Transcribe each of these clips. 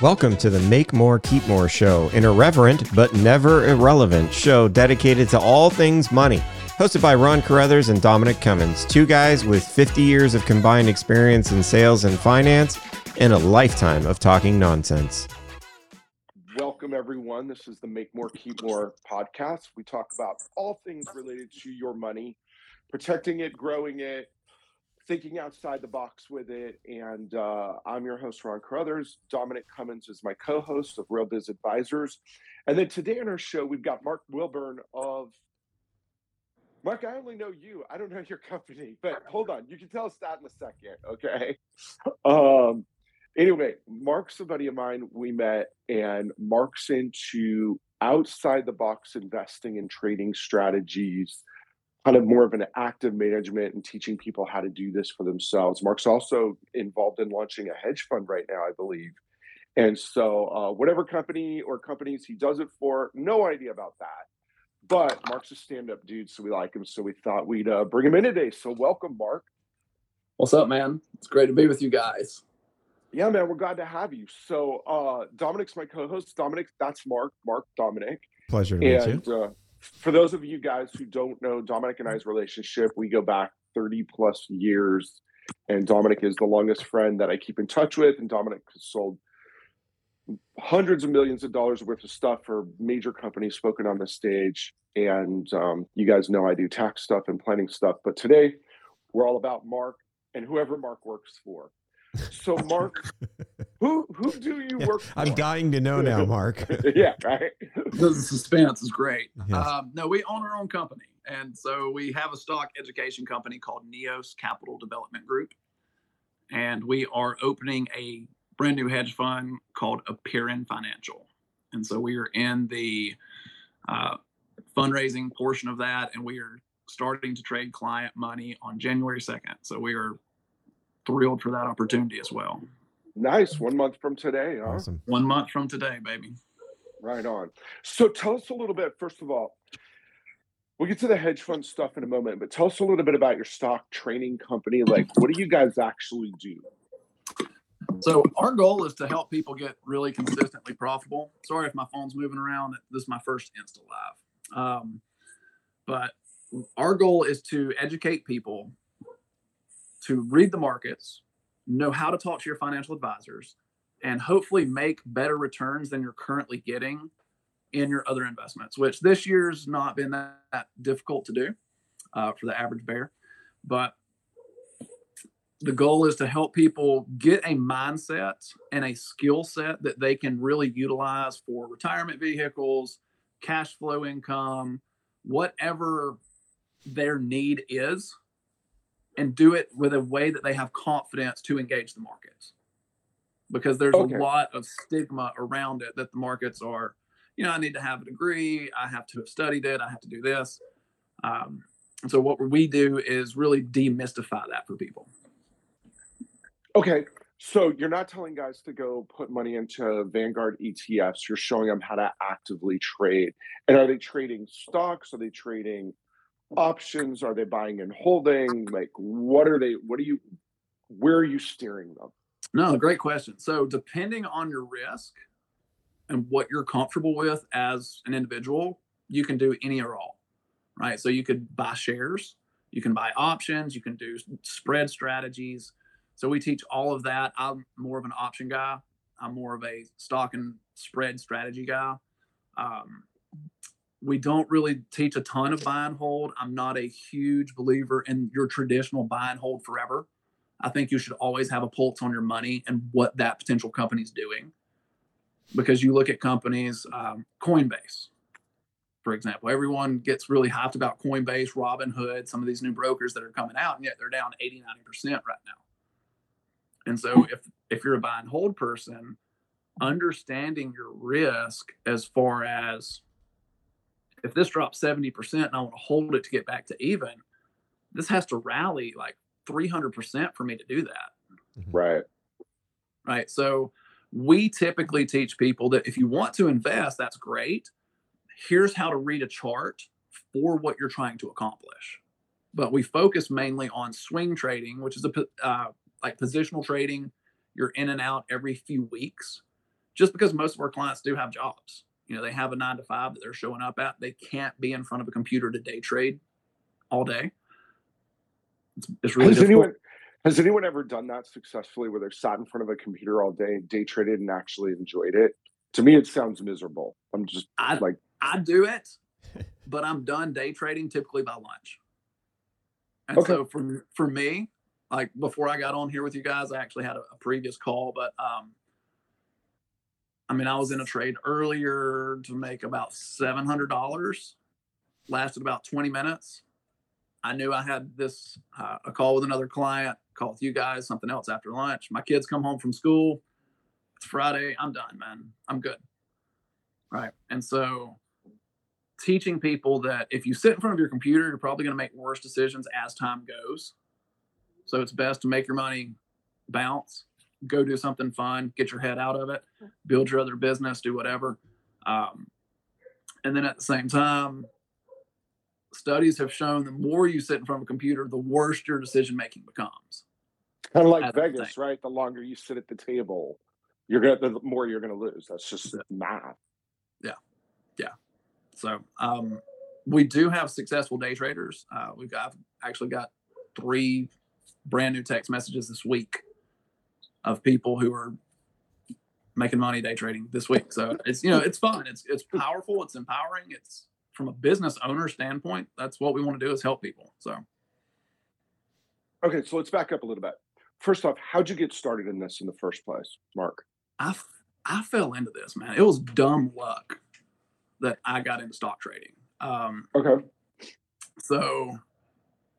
Welcome to the Make More, Keep More show, an irreverent but never irrelevant show dedicated to all things money. Hosted by Ron Caruthers and Dominic Cummins, two guys with 50 years of combined experience in sales and finance and a lifetime of talking nonsense. Welcome, everyone. This is the Make More, Keep More podcast. We talk about all things related to your money, protecting it, growing it, thinking outside the box with it. And uh, I'm your host, Ron Caruthers. Dominic Cummins is my co host of Real Biz Advisors. And then today on our show, we've got Mark Wilburn of. Mark, I only know you. I don't know your company, but hold on. You can tell us that in a second, okay? Um, anyway, Mark's a buddy of mine. We met, and Mark's into outside the box investing and trading strategies kind of more of an active management and teaching people how to do this for themselves. Mark's also involved in launching a hedge fund right now, I believe. And so, uh, whatever company or companies he does it for, no idea about that. But Mark's a stand up dude, so we like him. So we thought we'd uh, bring him in today. So, welcome, Mark. What's up, man? It's great to be with you guys. Yeah, man, we're glad to have you. So, uh, Dominic's my co host. Dominic, that's Mark. Mark, Dominic. Pleasure to and, meet you. For those of you guys who don't know Dominic and I's relationship, we go back 30 plus years. And Dominic is the longest friend that I keep in touch with. And Dominic has sold hundreds of millions of dollars worth of stuff for major companies spoken on the stage. And um, you guys know I do tax stuff and planning stuff. But today, we're all about Mark and whoever Mark works for. So, Mark, who who do you work for? I'm dying to know now, Mark. yeah, right. The suspense is great. Yes. Um, no, we own our own company. And so we have a stock education company called Neos Capital Development Group. And we are opening a brand new hedge fund called Appearin Financial. And so we are in the uh, fundraising portion of that. And we are starting to trade client money on January 2nd. So we are thrilled for that opportunity as well. Nice. One month from today, huh? Awesome. One month from today, baby. Right on. So tell us a little bit, first of all, we'll get to the hedge fund stuff in a moment, but tell us a little bit about your stock training company. Like, what do you guys actually do? So our goal is to help people get really consistently profitable. Sorry if my phone's moving around. This is my first Insta Live. Um, but our goal is to educate people to read the markets, know how to talk to your financial advisors, and hopefully make better returns than you're currently getting in your other investments, which this year's not been that, that difficult to do uh, for the average bear. But the goal is to help people get a mindset and a skill set that they can really utilize for retirement vehicles, cash flow income, whatever their need is, and do it with a way that they have confidence to engage the markets. Because there's Okay. a lot of stigma around it that the markets are, you know, I need to have a degree, I have to have studied it, I have to do this. Um, and so what we do is really demystify that for people. Okay. So you're not telling guys to go put money into Vanguard ETFs. You're showing them how to actively trade. And are they trading stocks? Are they trading options? Are they buying and holding? Like, what are they? What are you? Where are you steering them? No, great question. So, depending on your risk and what you're comfortable with as an individual, you can do any or all, right? So, you could buy shares, you can buy options, you can do spread strategies. So, we teach all of that. I'm more of an option guy, I'm more of a stock and spread strategy guy. Um, we don't really teach a ton of buy and hold. I'm not a huge believer in your traditional buy and hold forever. I think you should always have a pulse on your money and what that potential company's doing. Because you look at companies, um, Coinbase, for example, everyone gets really hyped about Coinbase, Robinhood, some of these new brokers that are coming out, and yet they're down 80, 90% right now. And so if if you're a buy and hold person, understanding your risk as far as if this drops 70% and I want to hold it to get back to even, this has to rally like 300% for me to do that. Right. Right. So we typically teach people that if you want to invest, that's great. Here's how to read a chart for what you're trying to accomplish. But we focus mainly on swing trading, which is a uh, like positional trading. You're in and out every few weeks. just because most of our clients do have jobs. You know, they have a nine to five that they're showing up at. They can't be in front of a computer to day trade all day. It's, it's really has difficult. anyone has anyone ever done that successfully where they've sat in front of a computer all day, day traded, and actually enjoyed it? To me, it sounds miserable. I'm just I, like, I do it, but I'm done day trading typically by lunch. And Okay. so for for me, like before I got on here with you guys, I actually had a, a previous call, but um, I mean, I was in a trade earlier to make about seven hundred dollars. Lasted about twenty minutes. I knew I had this uh, a call with another client, call with you guys, something else after lunch. My kids come home from school. It's Friday. I'm done, man. I'm good. Right. And so teaching people that if you sit in front of your computer, you're probably going to make worse decisions as time goes. So it's best to make your money bounce, go do something fun, get your head out of it, build your other business, do whatever. Um, and then at the same time, studies have shown the more you sit in front of a computer, the worse your decision making becomes. kind of like That's the Vegas, right? The longer you sit at the table, you're gonna the more you're gonna lose. That's just math. Yeah. yeah. So um, we do have successful day traders. Uh, we've got actually got three brand new text messages this week of people who are making money day trading this week. So it's you know it's fun. It's it's powerful. It's empowering. It's from a business owner standpoint. That's what we want to do is help people. So Okay, so let's back up a little bit. First off, how'd you get started in this in the first place, Mark? I f- I fell into this man. It was dumb luck that I got into stock trading. Um, Okay. So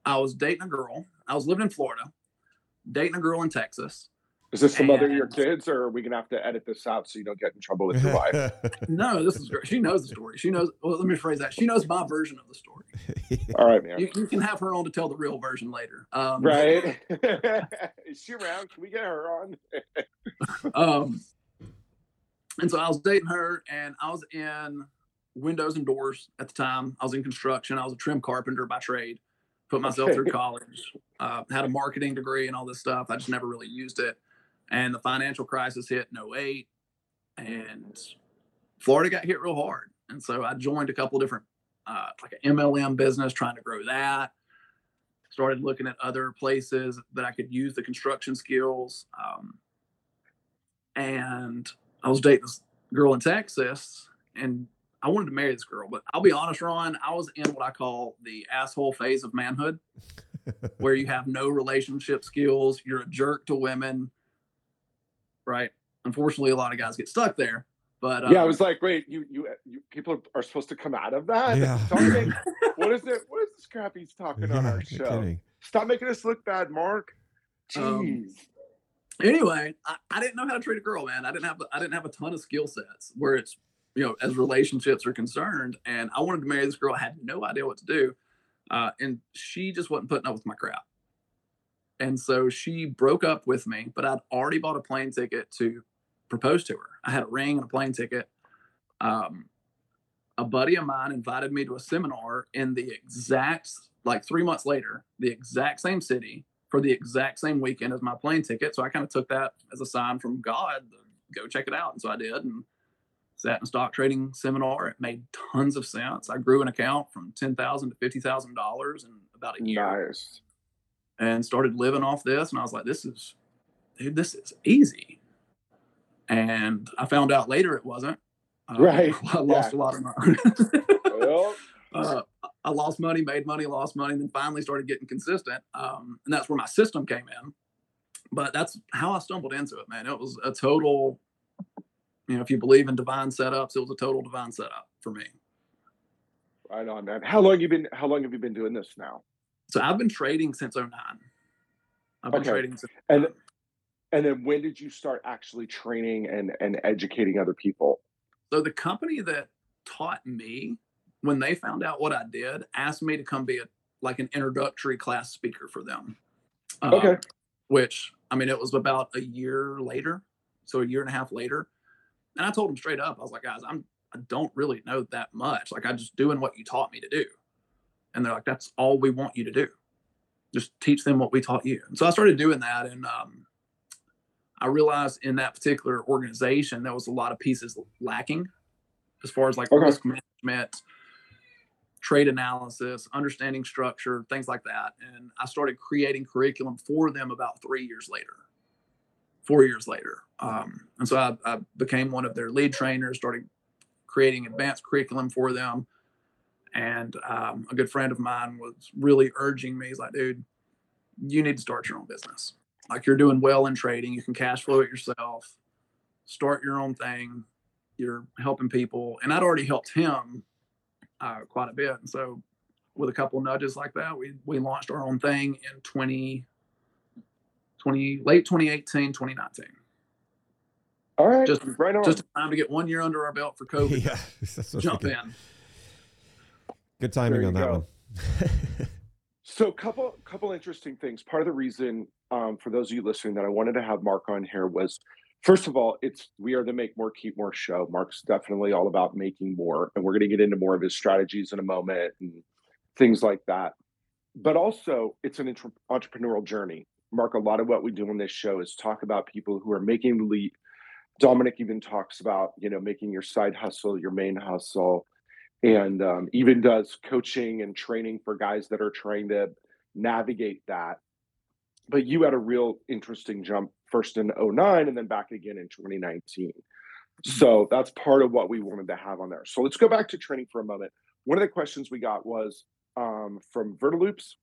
I was dating a girl. I was living in Florida, dating a girl in Texas. Is this the mother of your kids, or are we gonna have to edit this out so you don't get in trouble with your wife? No, this is great. She knows the story. She knows. Well, let me phrase that. She knows my version of the story. All right, man. You, you can have her on to tell the real version later. Um, right? Is she around? Can we get her on? Um, and so I was dating her, and I was in windows and doors at the time. I was in construction. I was a trim carpenter by trade. Put myself Okay. through college. Uh, had a marketing degree and all this stuff. I just never really used it. And the financial crisis hit in 08, and Florida got hit real hard. And so I joined a couple different, uh, like an MLM business, trying to grow that. Started looking at other places that I could use the construction skills. Um, and I was dating this girl in Texas, and I wanted to marry this girl. But I'll be honest, Ron, I was in what I call the asshole phase of manhood, where you have no relationship skills, you're a jerk to women, right? Unfortunately, a lot of guys get stuck there. But yeah, I um, was like, wait, you, you, you people are supposed to come out of that? Yeah. Tell what is it? What is this crap he's talking on our show? kidding. Stop making us look bad, Mark. Jeez. Um, anyway, I, I didn't know how to treat a girl, man. I didn't have I didn't have a ton of skill sets where it's you know as relationships are concerned, and I wanted to marry this girl. I had no idea what to do, uh, and she just wasn't putting up with my crap. And so she broke up with me, but I'd already bought a plane ticket to propose to her. I had a ring and a plane ticket. Um, a buddy of mine invited me to a seminar in the exact like three months later, the exact same city for the exact same weekend as my plane ticket. So I kind of took that as a sign from God go check it out. And so I did and sat in a stock trading seminar. It made tons of sense. I grew an account from ten thousand to fifty thousand dollars in about a year Nice. And started living off this. And I was like, this is dude, this is easy. And I found out later it wasn't. Uh, Right, I lost yeah. a lot of money. Well, uh, I lost money, made money, lost money, and then finally started getting consistent. Um, and that's where my system came in. But that's how I stumbled into it, man. It was a total, you know, if you believe in divine setups, it was a total divine setup for me. right on, man. How long you been? How long have you been doing this now? So I've been trading since 09. I've been Okay. trading since And 09. and then when did you start actually training and and educating other people? So the company that taught me, when they found out what I did, asked me to come be a like an introductory class speaker for them. Um, Okay. Which I mean, it was about a year later, so a year and a half later, and I told them straight up, I was like, guys, I'm I don't really know that much. Like I'm just doing what you taught me to do, and they're like, that's all we want you to do. Just teach them what we taught you. And so I started doing that, and um, I realized in that particular organization there was a lot of pieces lacking as far as like Okay. risk management, trade analysis, understanding structure, things like that. And I started creating curriculum for them about three years later, four years later. Um, and so I, I became one of their lead trainers, started creating advanced curriculum for them. And um, a good friend of mine was really urging me, he's like, dude, you need to start your own business. Like you're doing well in trading, you can cash flow it yourself, start your own thing. You're helping people. And I'd already helped him uh, quite a bit. And so with a couple of nudges like that, we, we launched our own thing in 20, 20 late 2018, 2019. All right, Just- right on. Just time to get one year under our belt for COVID. yeah, that's what I was Jump thinking. in. Good timing on that go. one. So, couple couple interesting things. Part of the reason, um, for those of you listening, that I wanted to have Mark on here was, first of all, it's we are the Make More Keep More show. Mark's definitely all about making more, and we're going to get into more of his strategies in a moment and things like that. But also, it's an entre- entrepreneurial journey. Mark, a lot of what we do on this show is talk about people who are making the leap. Dominic even talks about you know making your side hustle your main hustle and um, even does coaching and training for guys that are trying to navigate that. But you had a real interesting jump first in 09 and then back again in 2019. So that's part of what we wanted to have on there. So let's go back to training for a moment. One of the questions we got was um, from Vertiloops.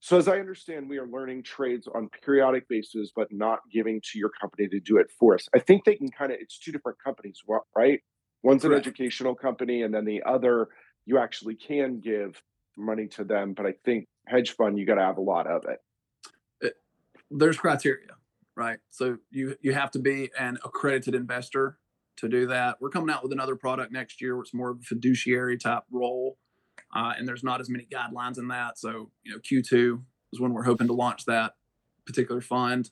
So as I understand, we are learning trades on periodic basis, but not giving to your company to do it for us. I think they can kind of, it's two different companies, right? One's an educational company, and then the other, you actually can give money to them. But I think hedge fund, you got to have a lot of it. there's criteria, right? So you you have to be an accredited investor to do that. We're coming out with another product next year, where it's more of a fiduciary type role, uh, and there's not as many guidelines in that. So you know, Q2 is when we're hoping to launch that particular fund.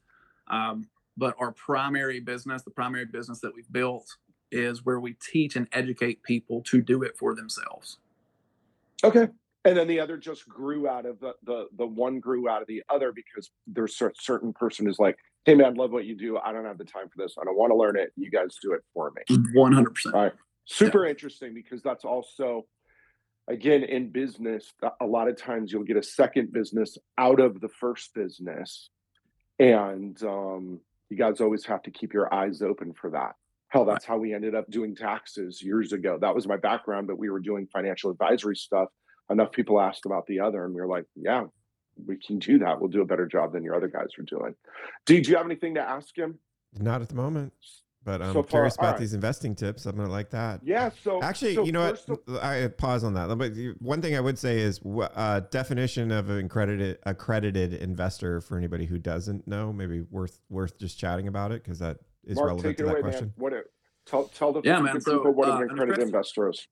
Um, but our primary business, the primary business that we've built, is where we teach and educate people to do it for themselves. Okay. And then the other just grew out of the the the one grew out of the other because there's a certain person who's like, hey man, I love what you do. I don't have the time for this. I don't want to learn it. You guys do it for me. One hundred percent. All right. Super interesting because that's also, again, in business, a- a lot of times you'll get a second business out of the first business. And um, you guys always have to keep your eyes open for that. Hell, that's how we ended up doing taxes years ago. That was my background, but we were doing financial advisory stuff. Enough people asked about the other, and we were like, yeah, we can do that. We'll do a better job than your other guys are doing. Did you have anything to ask him? Not at the moment, but I'm So far, curious about alright. these investing tips. I'm gonna like that. Yeah. So Actually, so you know first of- what? I pause on that. But one thing I would say is uh, definition of an accredited accredited investor for anybody who doesn't know. Maybe worth worth just chatting about it because that is Mark, relevant take to it that away, question. man. What it, tell tell the Yeah, man. So, people what uh, an an accredited accredited- investor is.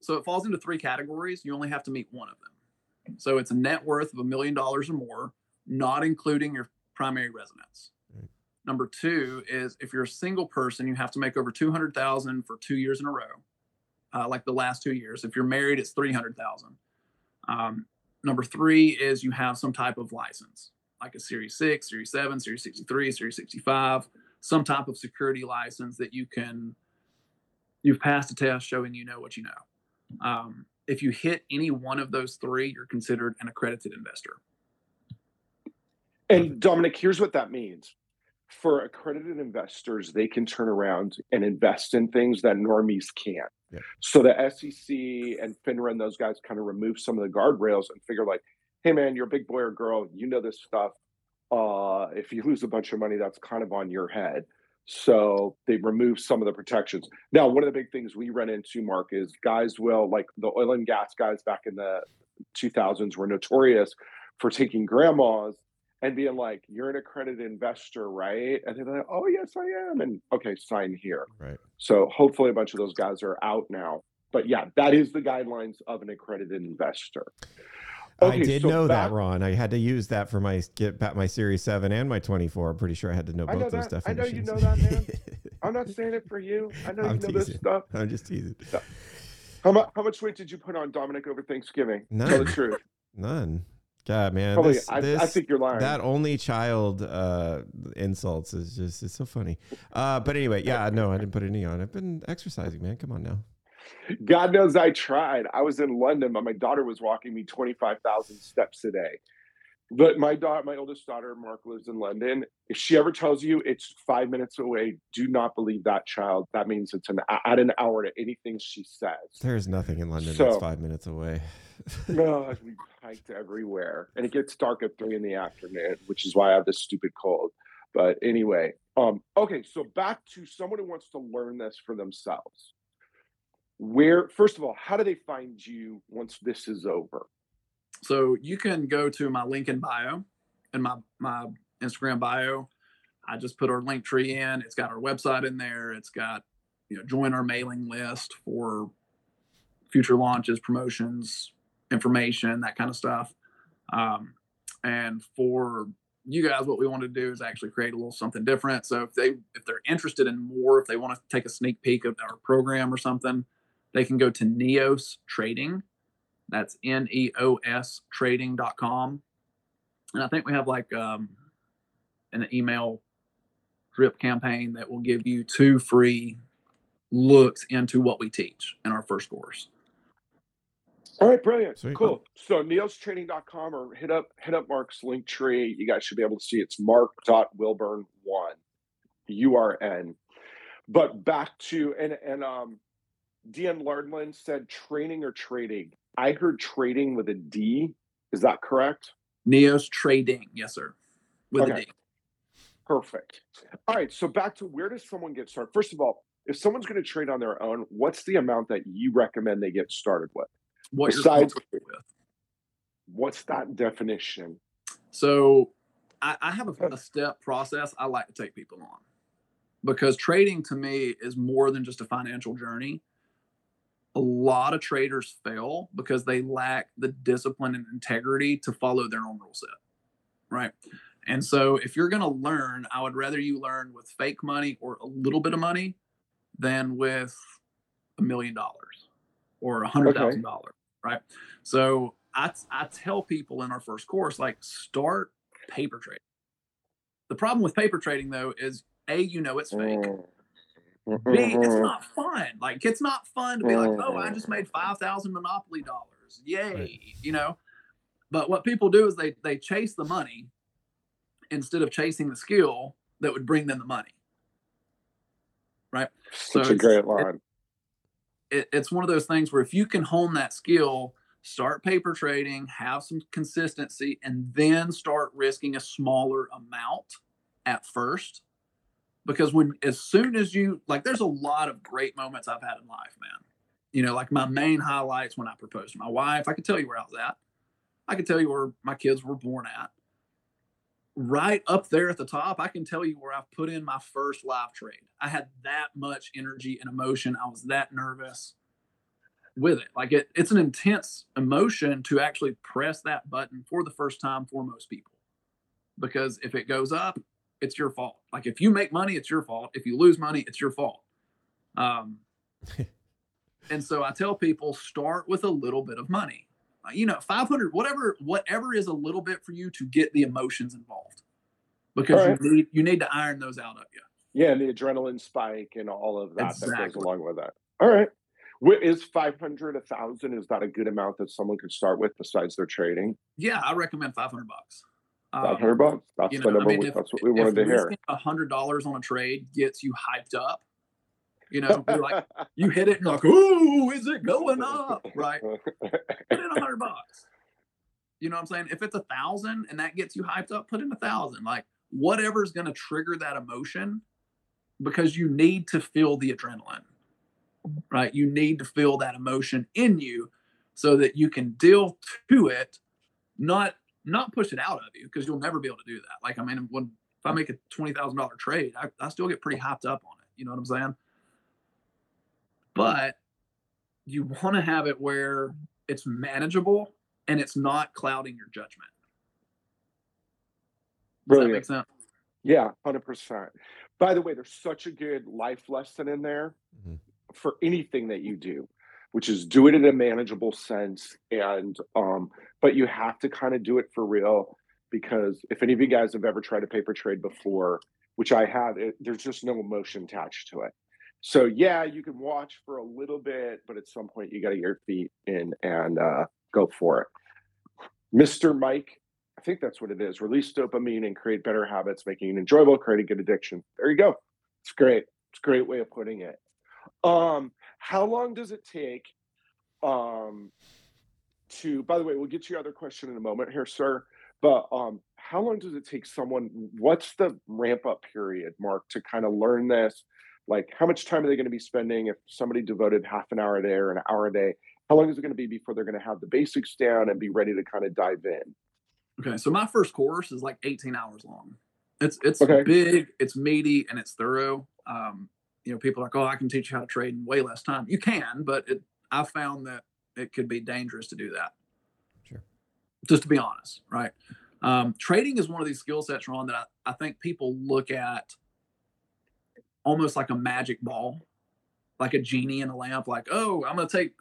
So it falls into three categories. You only have to meet one of them. So it's a net worth of a million dollars or more, not including your primary residence. Right. Number two is if you're a single person, you have to make over two hundred thousand for two years in a row, uh, like the last two years. If you're married, it's three hundred thousand. Um, number three is you have some type of license, like a Series Six, Series Seven, Series sixty-three, Series sixty-five, some type of security license that you can. You've passed a test showing you know what you know. Um, if you hit any one of those three, you're considered an accredited investor. And Dominic, here's what that means. For accredited investors, they can turn around and invest in things that normies can't. Yeah. So the SEC and FINRA and those guys kind of remove some of the guardrails and figure like, hey man, you're a big boy or girl, you know this stuff. Uh, if you lose a bunch of money, that's kind of on your head. So they remove some of the protections. Now, one of the big things we run into, Mark, is guys will like the oil and gas guys back in the 2000s were notorious for taking grandmas and being like, "You're an accredited investor, right?" And they're like, "Oh yes, I am." And okay, sign here. Right. So hopefully, a bunch of those guys are out now. But yeah, that is the guidelines of an accredited investor. I did so know back- that, Ron. I had to use that for my get back my Series Seven and my 24. I'm pretty sure I had to know both know those that. I know you know that, man. I'm not saying it for you. I know I'm you know this stuff. I'm just teasing. How much? How much weight did you put on Dominic over Thanksgiving? Tell None. the truth. None. God, man, Probably, this, I, this, I think you're lying. that only child uh, insults is just it's so funny. Uh, but anyway, yeah, no, I didn't put any on. I've been exercising, man. Come on now. God knows I tried. I was in London, but my daughter was walking me 25,000 steps a day. But my daughter, my oldest daughter, Mark, lives in London. If she ever tells you it's five minutes away, do not believe that child. That means it's an add an hour to anything she says. There's nothing in London that's five minutes away. No, we hiked everywhere, and it gets dark at three in the afternoon, which is why I have this stupid cold. But anyway, um, okay, so back to someone who wants to learn this for themselves. Where, first of all, how do they find you once this is over? So you can go to my link in bio and my my Instagram bio. I just put our link tree in. It's got our website in there. It's got you know join our mailing list for future launches, promotions, information, that kind of stuff. Um, and for you guys, what we want to do is actually create a little something different. So if they if they're interested in more, if they want to take a sneak peek of our program or something, they can go to Neos Trading. That's N E O S trading.com. And I think we have like um, an email drip campaign that will give you two free looks into what we teach in our first course. All right, brilliant. Sweet. Cool. So neostraining.com or hit up hit up Mark's link tree. You guys should be able to see it's mark.wilburn one URN. But back to and and um Dean Lardland said training or trading. I heard trading with a D. Is that correct? Neos Trading, yes, sir. With Okay. a D. Perfect. All right. So back to where does someone get started? First of all, if someone's going to trade on their own, what's the amount that you recommend they get started with? What Besides- with. What's that definition? So I, I have a, a step process I like to take people on because trading to me is more than just a financial journey. A lot of traders fail because they lack the discipline and integrity to follow their own rule set. Right. And so if you're going to learn, I would rather you learn with fake money or a little bit of money than with a million dollars or a hundred thousand dollars. Right. So I, I tell people in our first course, like start paper trading. The problem with paper trading though is a you know it's fake. Mm. B it's Mhm. not fun. Like it's not fun to be like, oh, I just made five thousand Monopoly dollars, yay, you know. But what people do is they they chase the money instead of chasing the skill that would bring them the money. Right. Such So a great it- line. it, it's one of those things where if you can hone that skill, start paper trading, have some consistency, and then start risking a smaller amount at first. Because when as soon as you like, there's a lot of great moments I've had in life, man. You know, like my main highlights when I proposed to my wife, I could tell you where I was at. I could tell you where my kids were born at. Right up there at the top, I can tell you where I've put in my first live trade. I had that much energy and emotion. I was that nervous with it. Like it, it's an intense emotion to actually press that button for the first time for most people. Because if it goes up, it's your fault. Like if you make money, it's your fault. If you lose money, it's your fault. Um, and so I tell people start with a little bit of money. Uh, You know, 500, whatever, whatever is a little bit for you to get the emotions involved. Because Alright. you need you need to iron those out of you. Yeah, and the adrenaline spike and all of that that goes along with that. All right. Wh- Is 500 a thousand? Is that a good amount that someone could start with besides their trading? Yeah, I recommend 500 bucks. Um, 500 bucks. That's you know, I mean, we, if- that's what we wanted to hear. A hundred dollars on a trade gets you hyped up. You know, you're like you hit it and you're like, ooh, is it going up? Right. Put in a hundred bucks. You know what I'm saying? If it's a thousand and that gets you hyped up, put in a thousand. Like whatever's gonna trigger that emotion because you need to feel the adrenaline. Right. You need to feel that emotion in you so that you can deal to it, not not push it out of you because you'll never be able to do that. Like, I mean, when if I make a twenty thousand dollar trade, I, I still get pretty hyped up on it. You know what I'm saying? But you want to have it where it's manageable and it's not clouding your judgment. Does that Brilliant. sense? Yeah, hundred percent. By the way, there's such a good life lesson in there Mhm. for anything that you do. Which is do it in a manageable sense. And, um, but you have to kind of do it for real because if any of you guys have ever tried a paper trade before, which I have, it, there's just no emotion attached to it. So yeah, you can watch for a little bit, but at some point you got to get your feet in and uh, go for it. Mr. Mike, I think that's what it is. Release dopamine and create better habits, making it enjoyable, create a good addiction. There you go. It's great. It's a great way of putting it. Um, how long does it take um, to, by the way, we'll get to your other question in a moment here, sir. But um, how long does it take someone, what's the ramp up period, Mark, to kind of learn this? Like, how much time are they going to be spending if somebody devoted half an hour a day or an hour a day? How long is it going to be before they're going to have the basics down and be ready to kind of dive in? Okay, so my first course is like 18 hours long. It's it's Okay. big, it's meaty, and it's thorough. Um, you know, people are like, oh, I can teach you how to trade in way less time. You can, but it, I found that it could be dangerous to do that. Sure. Just to be honest, right? Um, trading is one of these skill sets, Ron, that I, I think people look at almost like a magic ball, like a genie in a lamp. Like, oh, I'm going to take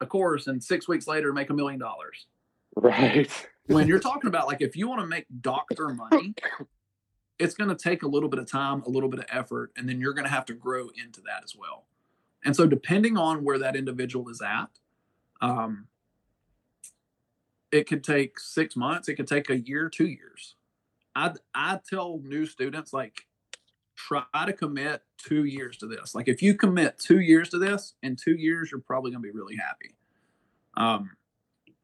a course and six weeks later make a million dollars Right. when you're talking about like if you want to make doctor money it's going to take a little bit of time a little bit of effort and then you're going to have to grow into that as well. And so depending on where that individual is at um, it could take six months it could take a year two years. I i tell new students like try to commit two years to this. Like if you commit two years to this in two years you're probably going to be really happy. Um,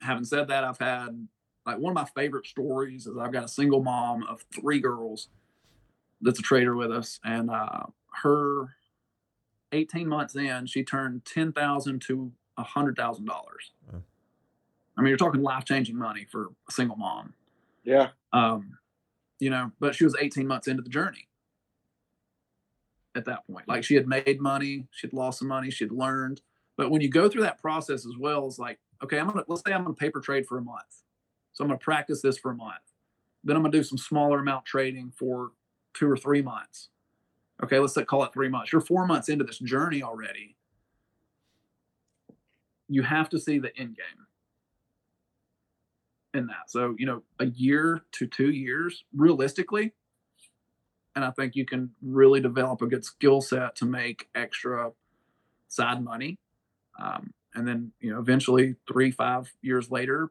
having said that i've had like one of my favorite stories is I've got a single mom of three girls that's a trader with us, and uh, her 18 months in, she turned ten thousand to a hundred thousand dollars. Wow. I mean, you're talking life changing money for a single mom. Yeah. Um, you know, but she was 18 months into the journey at that point. Like she had made money, she'd lost some money, she'd learned. But when you go through that process as well, it's like, okay, I'm gonna let's say I'm gonna paper trade for a month. So I'm gonna practice this for a month. Then I'm gonna do some smaller amount trading for two or three months. Okay, let's call it three months. You're four months into this journey already. You have to see the end game in that. So, you know, a year to two years, realistically, and I think you can really develop a good skill set to make extra side money. Um, and then, you know, eventually three, five years later,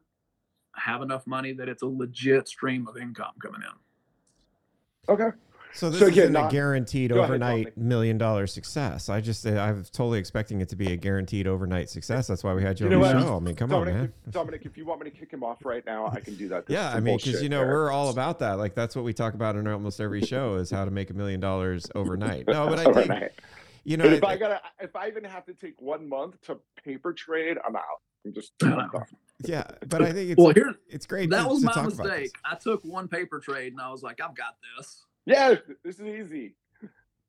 have enough money that it's a legit stream of income coming in. Okay. So this So again, isn't not- a guaranteed Go ahead, overnight million dollar success. I just I was totally expecting it to be a guaranteed overnight success. That's why we had you, You on the show. I mean, come Dominic, on, man. If, Dominic, if you want me to kick him off right now, I can do that. This Yeah, I mean, because you know there. we're all about that. Like that's what we talk about in almost every show is how to make a million dollars overnight. No, but I think you know And if I- I gotta, if I even have to take one month to paper trade, I'm out. I'm just. yeah, but I think it's Well, here, it's great. that to, was to my talk mistake. I took one paper trade and I was like, I've got this. Yeah, this is easy.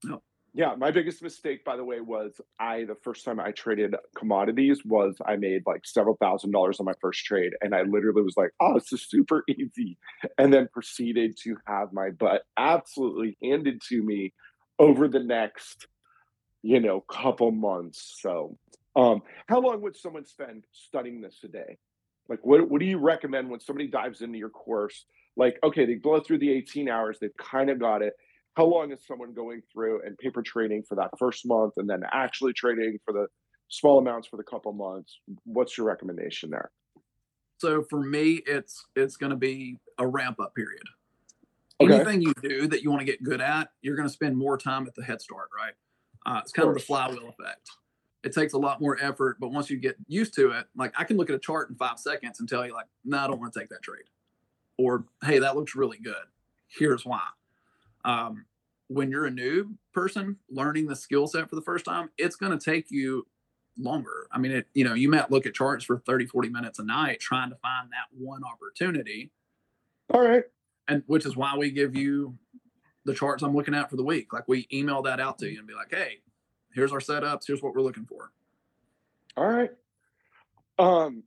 Yep. Yeah, my biggest mistake, by the way, was I the first time I traded commodities was I made like several thousand dollars on my first trade, and I literally was like, "Oh, this is super easy," and then proceeded to have my butt absolutely handed to me over the next, you know, couple months. So, um, how long would someone spend studying this today? Like, what what do you recommend when somebody dives into your course? Like, okay, they blow through the 18 hours, they've kind of got it how long is someone going through and paper trading for that first month and then actually trading for the small amounts for the couple months what's your recommendation there So for me, it's it's going to be a ramp up period. Okay. Anything you do that you want to get good at, you're going to spend more time at the head start, right? Uh, it's kind of the flywheel effect. It takes a lot more effort, but once you get used to it, like I can look at a chart in five seconds and tell you, like, no, I don't want to take that trade, or hey, that looks really good. Here's why. Um, when you're a new person learning the skill set for the first time, it's going to take you longer. I mean, it, you know, you might look at charts for 30, 40 minutes a night trying to find that one opportunity. all right And which is why we give you the charts I'm looking at for the week. Like we email that out to you and be like, hey, here's our setups. Here's what we're looking for. all right um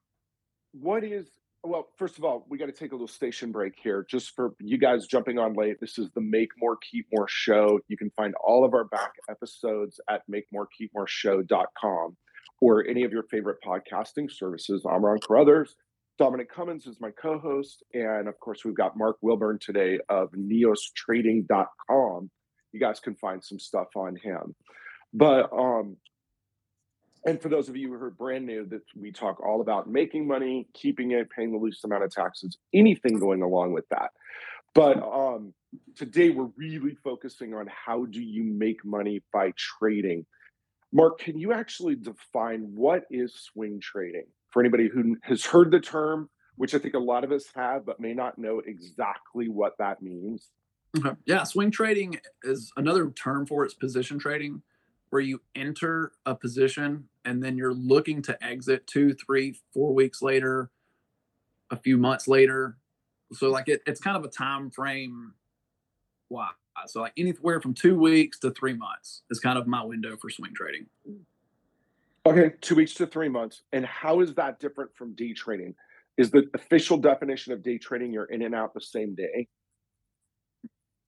what is well first of all we got to take a little station break here just for you guys jumping on late this is the make more keep more show you can find all of our back episodes at makemorekeepmoreshow.com or any of your favorite podcasting services. I'm Ron Caruthers. Dominic Cummins is my co-host, and of course, we've got Mark Wilburn today of neostrading.com. You guys can find some stuff on him. But um, and for those of you who are brand new, that we talk all about making money, keeping it, paying the least amount of taxes, anything going along with that. But um, today we're really focusing on how do you make money by trading. Mark, can you actually define what is swing trading for anybody who has heard the term, which I think a lot of us have, but may not know exactly what that means? Okay. Yeah, swing trading is another term for it's position trading, where you enter a position and then you're looking to exit two, three, four weeks later, a few months later. So like it, it's kind of a time frame. Why? So like anywhere from two weeks to three months is kind of my window for swing trading. Okay, two weeks to three months. And how is that different from day trading? Is the official definition of day trading you're in and out the same day?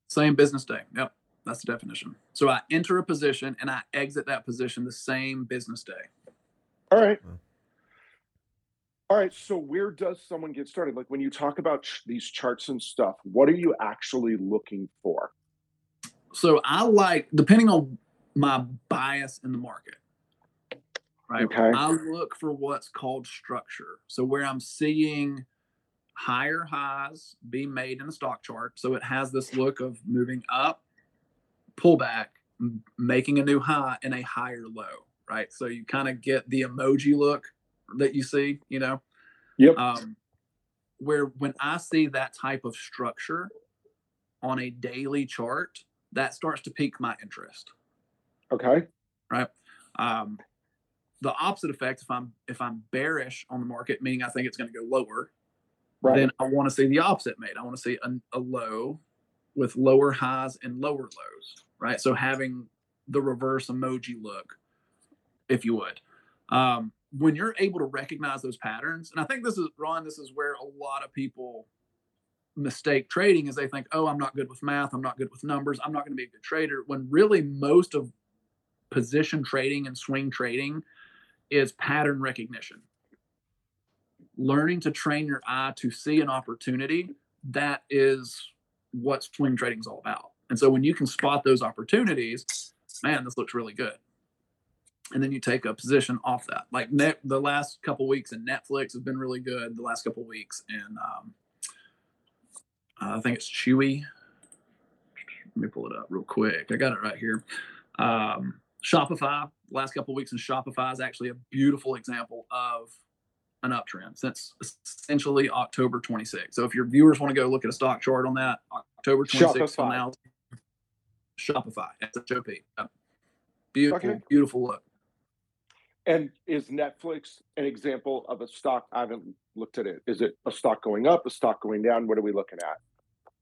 Same business day. Yep. That's the definition. So I enter a position and I exit that position the same business day. All right. Hmm. All right. So where does someone get started? Like when you talk about ch- these charts and stuff, what are you actually looking for? So I like, depending on my bias in the market, right? Okay. I look for what's called structure. So where I'm seeing higher highs be made in a stock chart. So it has this look of moving up, pullback, m- making a new high and a higher low, right? So you kind of get the emoji look that you see, you know? Yep. Um, where when I see that type of structure on a daily chart, that starts to pique my interest, Okay. right? Um, the opposite effect, if I'm if I'm bearish on the market, meaning I think it's going to go lower, Right. then I want to see the opposite made. I want to see a, a low with lower highs and lower lows, right? So having the reverse emoji look, if you would. Um, when you're able to recognize those patterns, and I think this is Ron, this is where a lot of people mistake trading is they think, oh, I'm not good with math, I'm not good with numbers, I'm not going to be a good trader. When really most of position trading and swing trading is pattern recognition learning to train your eye to see an opportunity that is what swing trading is all about. And so when you can spot those opportunities man this looks really good. And then you take a position off that. Like the last couple weeks in netflix has been really good. The last couple weeks and um, i think it's chewy. Let me pull it up real quick. I got it right here. Um, shopify. Last couple weeks in shopify is actually a beautiful example of an uptrend since essentially October 26th. So if your viewers want to go look at a stock chart on that, October 26th till Shopify. now, Shopify, SHOP. Yep. Beautiful, Okay. beautiful look. And is Netflix an example of a stock? I haven't looked at it. Is it a stock going up, a stock going down? What are we looking at?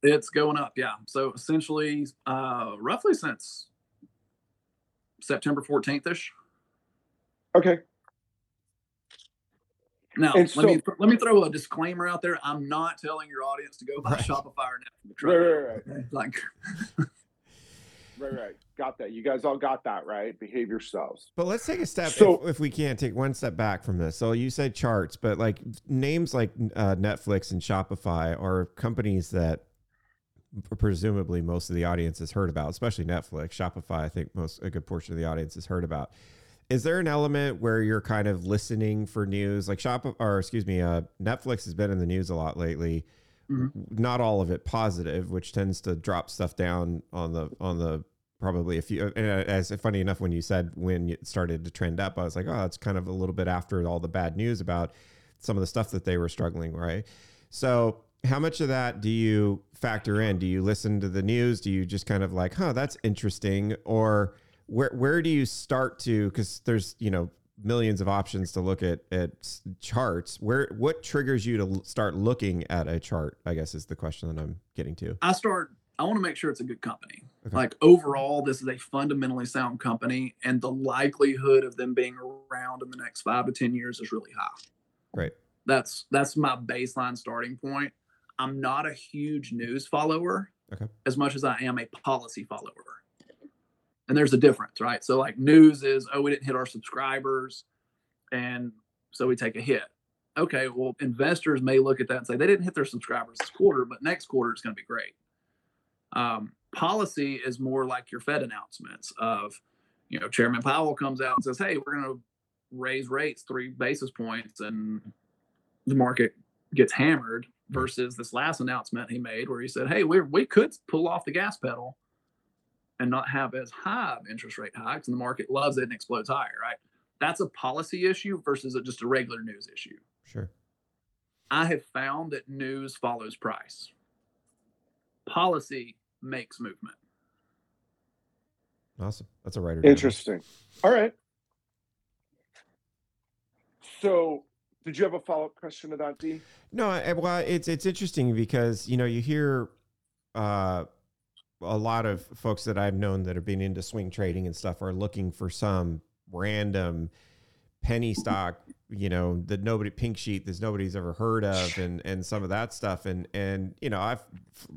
It's going up, yeah. So essentially, uh, roughly since September 14th ish. Okay. Now, And let me let me throw a disclaimer out there. I'm not telling your audience to go buy Right. Shopify or Netflix. Right, right, right. Like, Right, right. Got that. You guys all got that, right? Behave yourselves. But let's take a step, So- if, if we can't take one step back from this. So you said charts, but like names like uh, Netflix and Shopify are companies that presumably most of the audience has heard about, especially Netflix. Shopify, I think most a good portion of the audience has heard about. Is there an element where you're kind of listening for news, like Shop or excuse me, uh, Netflix has been in the news a lot lately. Mhm. Not all of it positive, which tends to drop stuff down on the on the probably a few. And as funny enough, when you said when it started to trend up, I was like, oh, it's kind of a little bit after all the bad news about some of the stuff that they were struggling, right? So, how much of that do you factor in? Do you listen to the news? Do you just kind of like, huh, that's interesting, or where where do you start to? Because there's you know millions of options to look at at charts. Where what triggers you to start looking at a chart? I guess is the question that I'm getting to. I start. I want to make sure it's a good company. Okay. Like overall, this is a fundamentally sound company, and the likelihood of them being around in the next five to ten years is really high. Right. That's that's my baseline starting point. I'm not a huge news follower Okay. as much as I am a policy follower. And there's a difference, right? So like news is, oh, we didn't hit our subscribers. and so we take a hit. Okay, well, investors may look at that and say they didn't hit their subscribers this quarter, but next quarter it's going to be great. Um, policy is more like your Fed announcements of, you know, Chairman Powell comes out and says, "Hey, we're going to raise rates three basis points," and the market gets hammered. Versus this last announcement he made, where he said, "Hey, we we could pull off the gas pedal and not have as high of interest rate hikes, and the market loves it and explodes higher." Right? That's a policy issue versus a, just a regular news issue. Sure. I have found that news follows price. Policy makes movement. Awesome. That's a writer. Interesting. All right. So, did you have a follow up question to that, Dean? No, I, well, it's it's interesting because you know you hear uh, a lot of folks that I've known that have been into swing trading and stuff are looking for some random penny stock, you know, that nobody pink sheet that nobody's ever heard of, and and some of that stuff, and and you know I've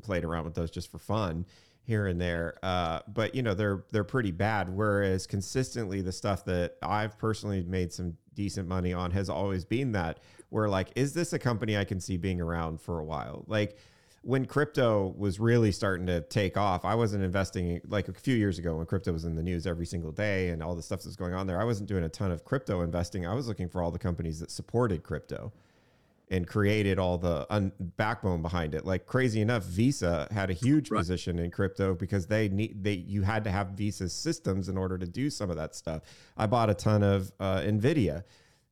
played around with those just for fun here and there, uh, but you know they're they're pretty bad. Whereas consistently the stuff that I've personally made some decent money on has always been that where like is this a company I can see being around for a while, like when crypto was really starting to take off, I wasn't investing like a few years ago when crypto was in the news every single day and all the stuff that's going on there. I wasn't doing a ton of crypto investing. I was looking for all the companies that supported crypto and created all the un- backbone behind it. Like crazy enough, Visa had a huge right. position in crypto because they need they you had to have Visa systems in order to do some of that stuff. I bought a ton of uh, Nvidia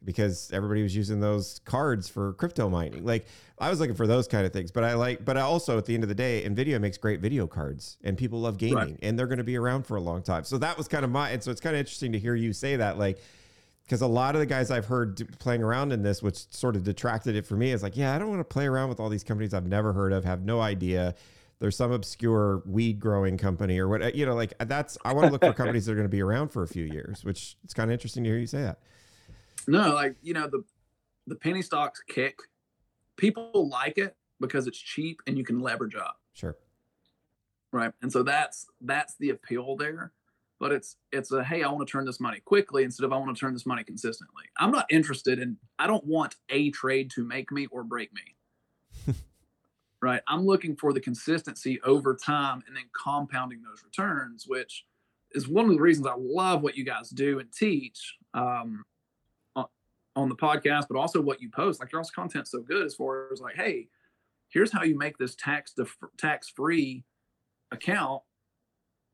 because everybody was using those cards for crypto mining. Like I was looking for those kind of things, but I like, but I also at the end of the day, Nvidia makes great video cards, and people love gaming, right. and they're going to be around for a long time. So that was kind of my, and so it's kind of interesting to hear you say that, like. Because a lot of the guys I've heard playing around in this, which sort of detracted it for me, is like, yeah, I don't want to play around with all these companies I've never heard of, have no idea there's some obscure weed growing company or what you know like that's i want to look for companies that are going to be around for a few years which it's kind of interesting to hear you say that no, like you know the the penny stocks kick. People like it because it's cheap and you can leverage up. Sure. Right, and so that's that's the appeal there. But it's it's a hey, I want to turn this money quickly instead of I want to turn this money consistently. I'm not interested in. I don't want a trade to make me or break me. right, I'm looking for the consistency over time and then compounding those returns, which is one of the reasons I love what you guys do and teach. Um, on the podcast, but also what you post. Like your content so good as far as like, hey, here's how you make this tax def- tax free account.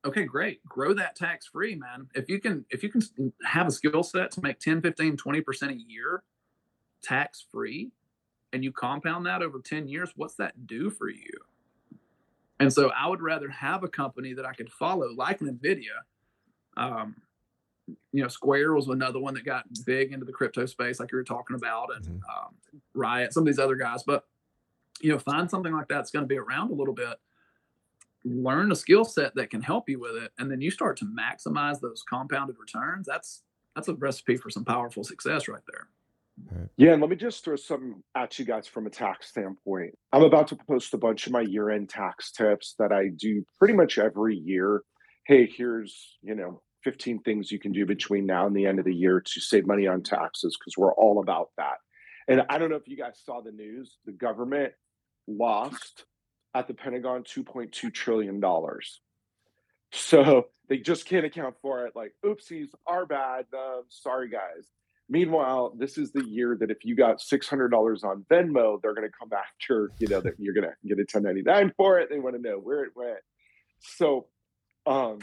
Okay, great. Grow that tax free, man. If you can if you can have a skill set to make 10, 15, 20% a year tax free and you compound that over 10 years, what's that do for you? And so I would rather have a company that I could follow like Nvidia. Um, you know, Square was another one that got big into the crypto space, like you were talking about, and mm-hmm. um, Riot, some of these other guys. But you know, find something like that's going to be around a little bit. Learn a skill set that can help you with it, and then you start to maximize those compounded returns. That's that's a recipe for some powerful success right there. Yeah, and let me just throw something at you guys from a tax standpoint. I'm about to post a bunch of my year-end tax tips that I do pretty much every year. Hey, here's you know 15 things you can do between now and the end of the year to save money on taxes because we're all about that. And I don't know if you guys saw the news, the government lost at the Pentagon $2.2 trillion. So they just can't account for it. Like, oopsies, our bad. Uh, sorry, guys. Meanwhile, this is the year that if you got $600 on Venmo, they're going to come after, you know, that you're going to get a 1099 for it. They want to know where it went. So, um,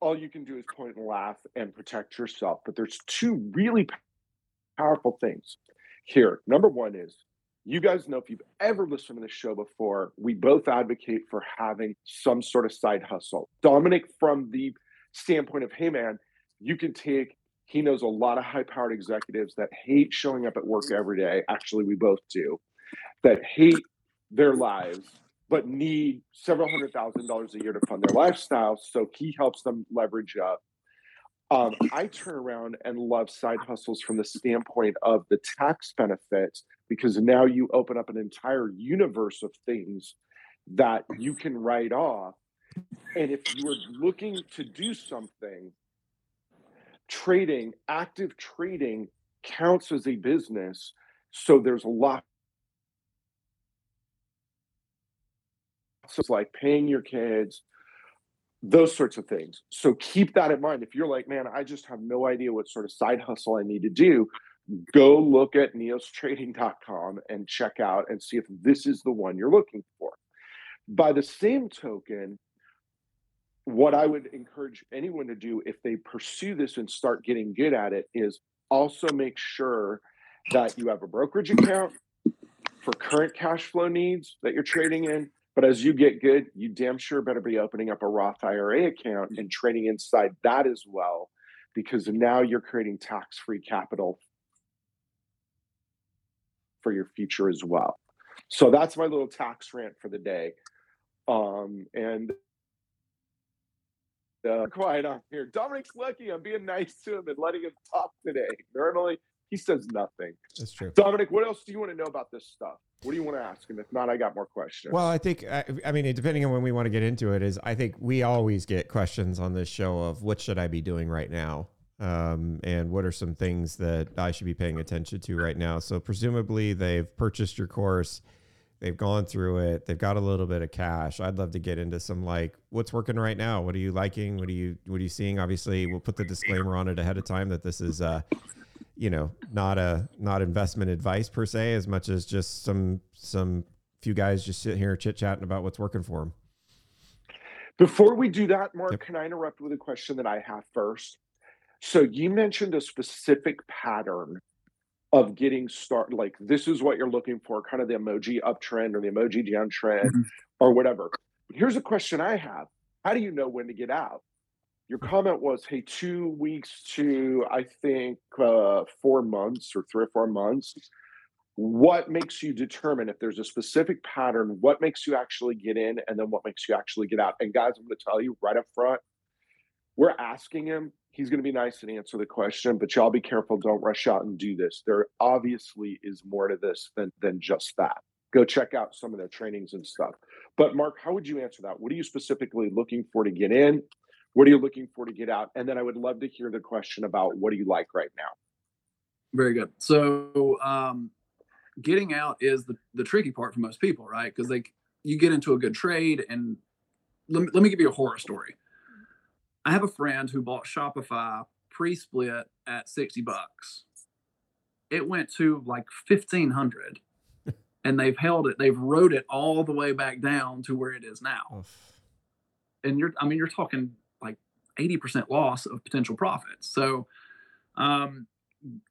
all you can do is point and laugh and protect yourself. But there's two really powerful things here. Number one is you guys know if you've ever listened to the show before, we both advocate for having some sort of side hustle. Dominic, from the standpoint of, hey, man, you can take, he knows a lot of high powered executives that hate showing up at work every day. Actually, we both do, that hate their lives but need several hundred thousand dollars a year to fund their lifestyle. So he helps them leverage up. Um, I turn around and love side hustles from the standpoint of the tax benefits because now you open up an entire universe of things that you can write off. And if you are looking to do something, trading, active trading counts as a business. So there's a lot. So it's like paying your kids, those sorts of things. So keep that in mind. If you're like, man, I just have no idea what sort of side hustle I need to do, go look at neostrading.com and check out and see if this is the one you're looking for. By the same token, what I would encourage anyone to do if they pursue this and start getting good at it is also make sure that you have a brokerage account for current cash flow needs that you're trading in. But as you get good, you damn sure better be opening up a Roth IRA account and trading inside that as well, because now you're creating tax free capital for your future as well. So that's my little tax rant for the day. Um, and uh, quiet on here. Dominic's lucky I'm being nice to him and letting him talk today. Normally, he says nothing. That's true. Dominic, what else do you want to know about this stuff? What do you want to ask him? If not, I got more questions. Well, I think I, I mean, depending on when we want to get into it, is I think we always get questions on this show of what should I be doing right now, um, and what are some things that I should be paying attention to right now. So presumably they've purchased your course, they've gone through it, they've got a little bit of cash. I'd love to get into some like what's working right now. What are you liking? What are you what are you seeing? Obviously, we'll put the disclaimer on it ahead of time that this is. Uh, you know, not a not investment advice per se, as much as just some some few guys just sitting here chit chatting about what's working for them. Before we do that, Mark, Yep. can I interrupt with a question that I have first? So you mentioned a specific pattern of getting started. Like this is what you're looking for, kind of the emoji uptrend or the emoji downtrend Mhm. or whatever. But Here's a question I have: How do you know when to get out? Your comment was, "Hey, two weeks to I think uh, four months or three or four months." What makes you determine if there's a specific pattern? What makes you actually get in, and then what makes you actually get out? And guys, I'm going to tell you right up front, we're asking him. He's going to be nice and answer the question, but y'all be careful. Don't rush out and do this. There obviously is more to this than than just that. Go check out some of their trainings and stuff. But Mark, how would you answer that? What are you specifically looking for to get in? What are you looking for to get out? And then I would love to hear the question about what do you like right now? Very good. So, um, getting out is the, the tricky part for most people, right? Because like you get into a good trade, and let me, let me give you a horror story. I have a friend who bought Shopify pre-split at sixty bucks. It went to like fifteen hundred, and they've held it. They've rode it all the way back down to where it is now. Oof. and you're I mean you're talking like 80% loss of potential profits. So um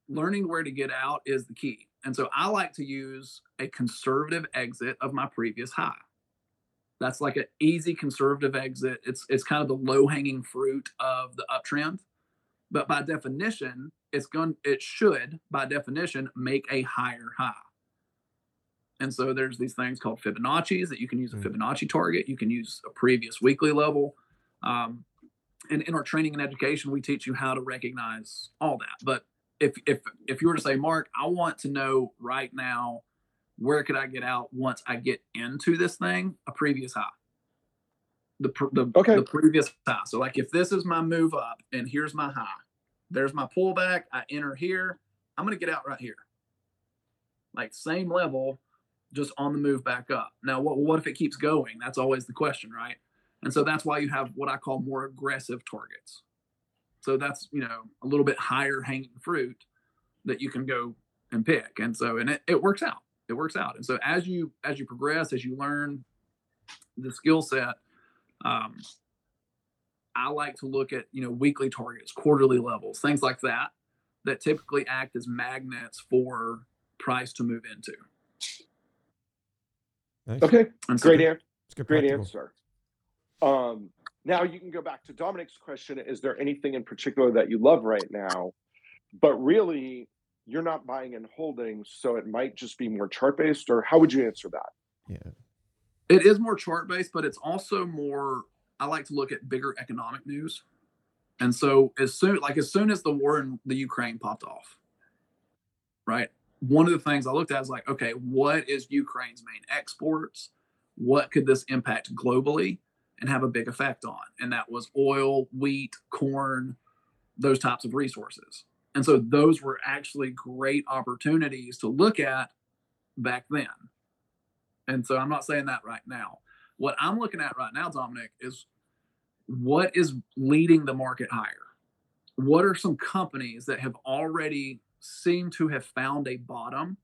learning where to get out is the key. And so I like to use a conservative exit of my previous high. That's like an easy conservative exit. It's it's kind of the low-hanging fruit of the uptrend. But by definition, it's going it should by definition make a higher high. And so there's these things called Fibonacci's that you can use a Mm. Fibonacci target. You can use a previous weekly level. Um, and in our training and education, we teach you how to recognize all that. But if if if you were to say, Mark, I want to know right now, where could I get out once I get into this thing? A previous high. The the, Okay. the previous high. So like if this is my move up and here's my high, there's my pullback. I enter here. I'm gonna get out right here. Like same level, just on the move back up. Now, what what if it keeps going? That's always the question, right? And so that's why you have what I call more aggressive targets. So that's you know a little bit higher hanging fruit that you can go and pick. And so and it, it works out. It works out. And so as you as you progress, as you learn the skill set, um, I like to look at you know weekly targets, quarterly levels, things like that, that typically act as magnets for price to move into. Nice. Okay, And so great answer. It's good Great practical. answer. Um, now you can go back to Dominic's question. Is there anything in particular that you love right now? But really, you're not buying and holding, so it might just be more chart based. Or how would you answer that? Yeah. It is more chart based, but it's also more. I like to look at bigger economic news, and so as soon like as soon as the war in the Ukraine popped off, right? One of the things I looked at is like, okay, what is Ukraine's main exports? What could this impact globally and have a big effect on? And that was oil, wheat, corn, those types of resources. And so those were actually great opportunities to look at back then. And so I'm not saying that right now. What I'm looking at right now, Dominic, is what is leading the market higher? What are some companies that have already seemed to have found a bottom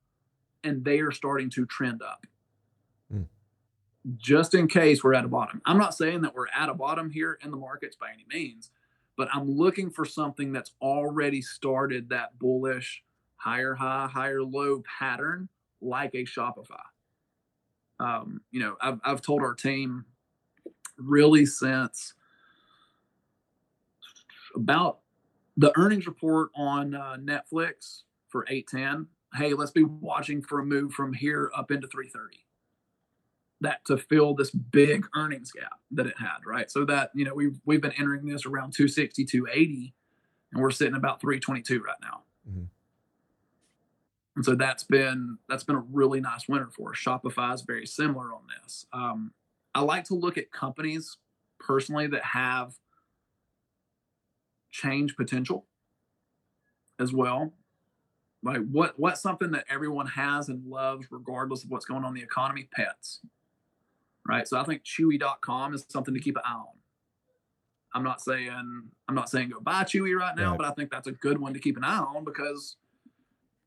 and they are starting to trend up? Just in case we're at a bottom. I'm not saying that we're at a bottom here in the markets by any means, but I'm looking for something that's already started that bullish higher high, higher low pattern like a Shopify. Um, you know, I've, I've told our team really since about the earnings report on uh, Netflix for 810. Hey, let's be watching for a move from here up into 330 that to fill this big earnings gap that it had, right? So that, you know, we've we've been entering this around 260, 280, and we're sitting about 322 right now. Mhm. And so that's been that's been a really nice winner for us. Shopify is very similar on this. Um, I like to look at companies personally that have change potential as well. Like what what's something that everyone has and loves regardless of what's going on in the economy? Pets right? So I think Chewy.com is something to keep an eye on. I'm not saying I'm not saying go buy Chewy right now, Right. but I think that's a good one to keep an eye on because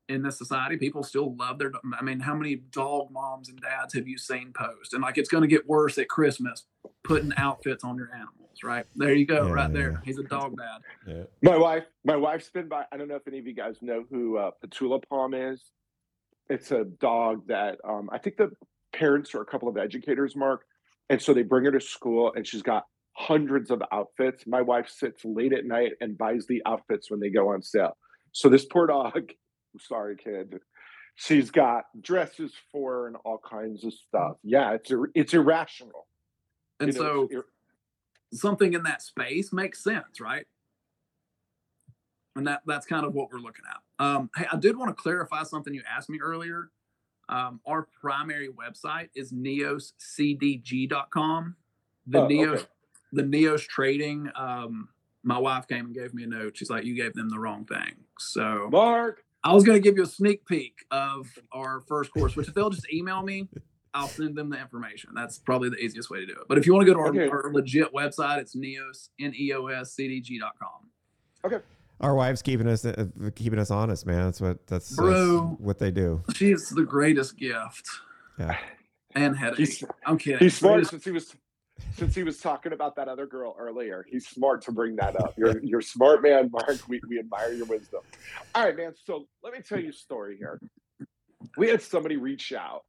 in this society, people still love their. I mean, how many dog moms and dads have you seen post? And like, it's going to get worse at Christmas, putting outfits on your animals. Right there, you go, Yeah, right there. yeah. He's a dog dad. Yeah. My wife, my wife's been by. I don't know if any of you guys know who uh, Petula Palm is. It's a dog that um, I think the parents are a couple of educators, Mark, and so they bring her to school, and she's got hundreds of outfits. My wife sits late at night and buys the outfits when they go on sale. So this poor dog, I'm sorry, kid. She's got dresses for and all kinds of stuff. Yeah, it's it's irrational. And You know, so ir- something in that space makes sense, right? And that that's kind of what we're looking at. Um, hey, I did want to clarify something you asked me earlier. Um, our primary website is neoscdg.com. The Oh, Neos okay. the Neos trading. Um, my wife came and gave me a note. She's like, "You gave them the wrong thing." So Mark, I was going to give you a sneak peek of our first course, which if they'll just email me, I'll send them the information. That's probably the easiest way to do it. But if you want to go to our, Okay. our legit website, it's neos, N E O S C D G.com. Our wives keeping us uh, keeping us honest, man. That's what that's, that's what they do. She's the greatest gift Yeah. and headache. he's I'm kidding. he's smart since he was since he was talking about that other girl earlier. He's smart to bring that up. You're you're smart man, Mark. We we admire your wisdom. All right, man. So let me tell you a story here. We had somebody reach out,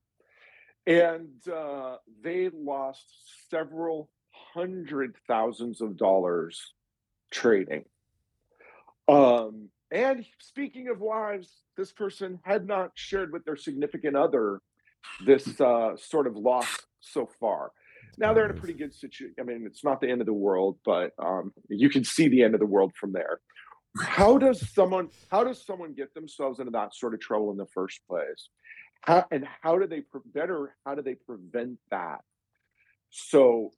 and uh, they lost several hundred thousands of dollars trading. Um, and speaking of wives, this person had not shared with their significant other this uh, sort of loss so far. Now they're in a pretty good situation. I mean, it's not the end of the world, but um, you can see the end of the world from there. How does someone how does someone get themselves into that sort of trouble in the first place? How, and how do they pre- better? How do they prevent that? So,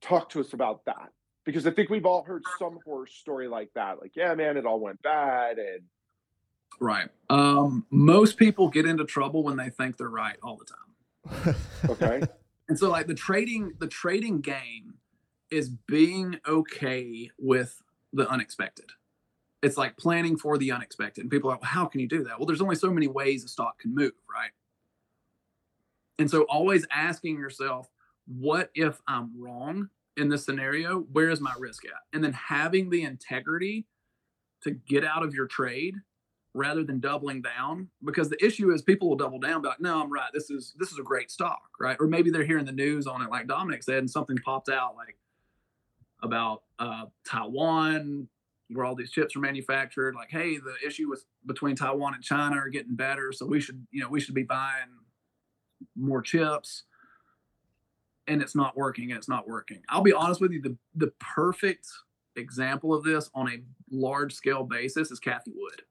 talk to us about that because I think we've all heard some horror story like that. Like, yeah, man, it all went bad, and right. Um, most people get into trouble when they think they're right all the time. okay, And so like the trading the trading game is being okay with the unexpected. It's like planning for the unexpected. And people are like, well, how can you do that? Well, there's only so many ways a stock can move, right? And so always asking yourself, what if I'm wrong in this scenario? Where is my risk at? And then having the integrity to get out of your trade rather than doubling down because the issue is people will double down be like no i'm right this is this is a great stock right or maybe they're hearing the news on it like dominic said and something popped out like about uh, taiwan where all these chips are manufactured like hey the issue with between taiwan and china are getting better so we should you know we should be buying more chips and it's not working and it's not working i'll be honest with you the the perfect example of this on a large scale basis is Cathie wood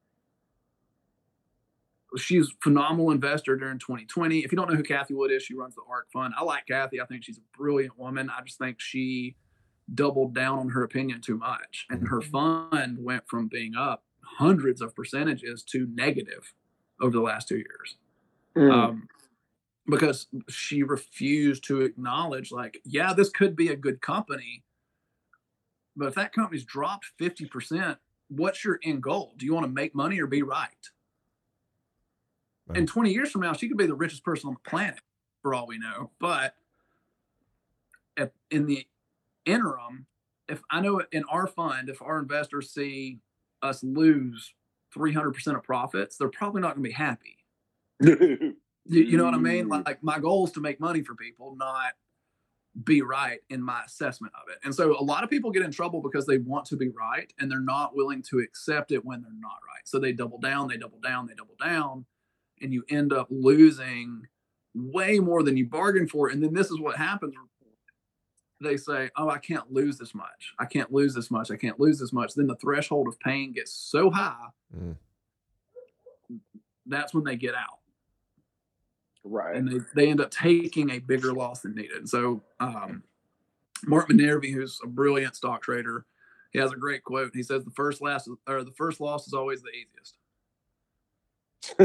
she's a phenomenal investor during 2020. If you don't know who Cathie Wood is, she runs the ARK Fund. I like Cathie. I think she's a brilliant woman. I just think she doubled down on her opinion too much. And her fund went from being up hundreds of percentages to negative over the last two years. Mm. Um, because she refused to acknowledge, like, yeah, this could be a good company, but if that company's dropped 50%, what's your end goal? Do you want to make money or be right? Right. And 20 years from now, she could be the richest person on the planet for all we know. But if, in the interim, if I know in our fund, if our investors see us lose 300% of profits, they're probably not going to be happy. You, you know what I mean? Mm. Like my goal is to make money for people, not be right in my assessment of it. And so a lot of people get in trouble because they want to be right and they're not willing to accept it when they're not right. So they double down, they double down, they double down, and you end up losing way more than you bargained for. And then this is what happens. They say, Oh, I can't lose this much. I can't lose this much. I can't lose this much. Then the threshold of pain gets so high, Mm. that's when they get out. Right. and they, they end up taking a bigger loss than needed. So um, Mark Minervini, who's a brilliant stock trader, he has a great quote. He says the first last or the first loss is always the easiest.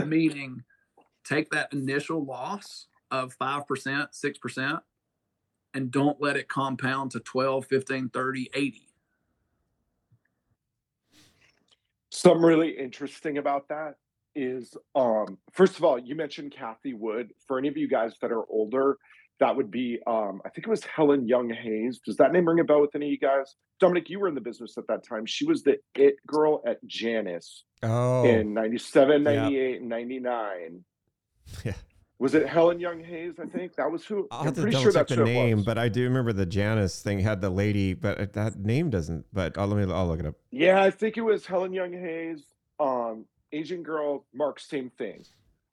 Meaning take that initial loss of 5%, 6% and don't let it compound to 12, 15, 30, 80. Something really interesting about that is, um, first of all, you mentioned Cathie Wood. For any of you guys that are older, that would be, um, I think it was Helen Young Hayes. Does that name ring a bell with any of you guys? Dominic, you were in the business at that time. She was the it girl at Janus Oh, in 97, Yeah. 98, and 99. Yeah. Was it Helen Young Hayes? I think that was who. I'm have pretty sure that's the name, but I do remember the Janus thing had the lady, but uh, that name doesn't. But I'll, let me. I'll look it up. Yeah, I think it was Helen Young Hayes. Um, Asian girl, Mark, same thing.